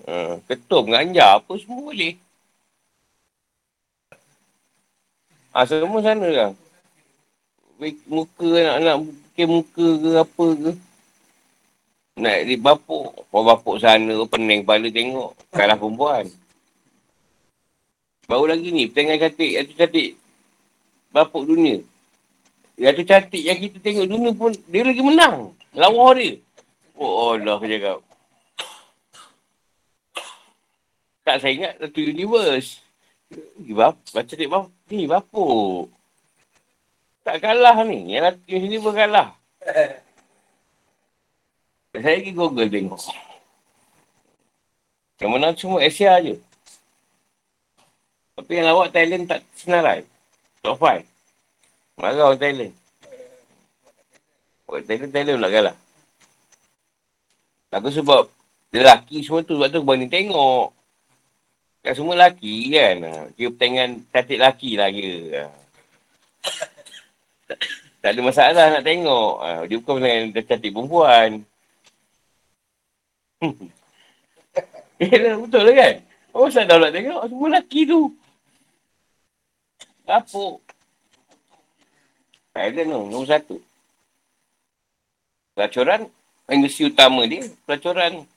Ha. Ketum, ganja, apa semua boleh. Ha, semua sana lah. Muka anak-anak bikin muka ke apa ke. Nak di bapuk. Kau bapuk sana, pening kepala tengok. Kalah perempuan. Baru lagi ni, pertengah cantik, yang tu cantik. Bapuk dunia. Yang tu cantik yang kita tengok dunia pun, dia lagi menang. Lawa dia. Oh Allah, aku cakap. Tak saya ingat satu universe. Baca dik bap. Ni bapuk. Tak kalah ni. Yang laki sini pun kalah. Saya pergi Google tengok. Yang menang semua Asia je. Tapi yang lawak Thailand tak senarai. Top 5. Marah orang Thailand. Orang Thailand, Thailand nak kalah. Aku sebab lelaki semua tu sebab tu aku berani tengok. Kan semua lelaki kan. Kira pertandingan cantik lelaki lah kira. tak, tak ada masalah nak tengok. Ha, dia bukan pertandingan cantik perempuan. Yalah, betul lah kan? Oh, saya dah nak tengok. Semua lelaki tu. Kapuk. Thailand tu, nombor satu. Pelacuran, industri utama dia, pelacuran.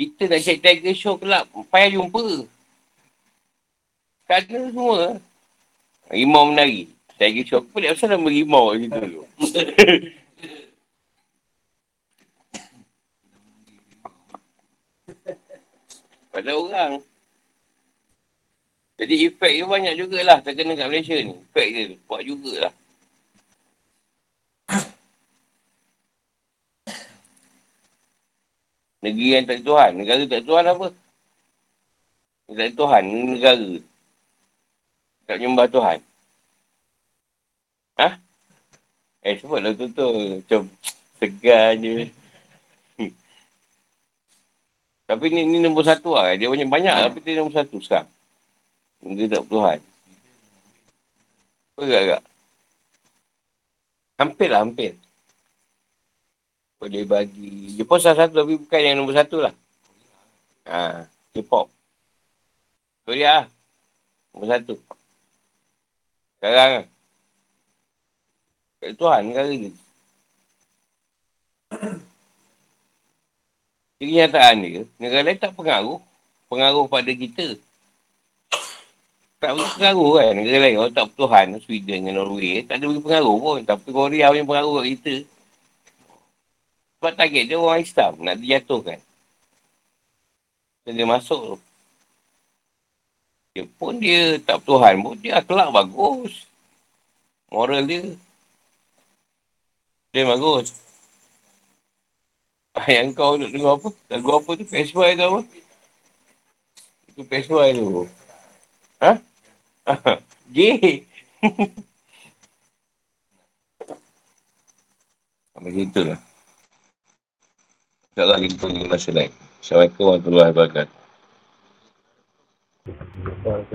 Kita nak cek Tiger Show kelab, payah jumpa. Ada semua. Rimau menari. Tiger Show. Aku pelik asal nama rimau macam tu. Pada orang. Jadi efek dia banyak jugalah terkena kat Malaysia ni. Efek dia buat jugalah. Negeri yang tak Tuhan. Negara tak Tuhan apa? Tak ada Tuhan. Negara. Tak menyembah Tuhan. Ha? Eh, sebutlah betul-betul. Macam segar je. tapi ni, ni nombor satu lah. Dia banyak banyak tapi dia nombor satu sekarang. Dia tak Tuhan. Apa agak-agak? Hampir lah, hampir. Boleh bagi. Dia pun salah satu tapi bukan yang nombor satu lah. Ha, K-pop. Korea lah. Nombor satu. Sekarang lah. Kat Tuhan negara ni. Kenyataan dia, negara lain tak pengaruh. Pengaruh pada kita. Tak beri pengaruh kan negara lain. Kalau tak Tuhan, Sweden dengan Norway, tak ada pengaruh pun. Tapi Korea punya pengaruh kat kita. Sebab target dia orang Islam, nak dijatuhkan. Dan dia masuk tu. Dia pun dia tak Tuhan pun, dia akhlak bagus. Moral dia. Dia bagus. Yang kau nak dengar apa? Lagu apa tu? PS5 tu apa? Itu PS5 tu. Ha? Sampai situ lah. InsyaAllah jumpa di masa lain. Assalamualaikum warahmatullahi wabarakatuh.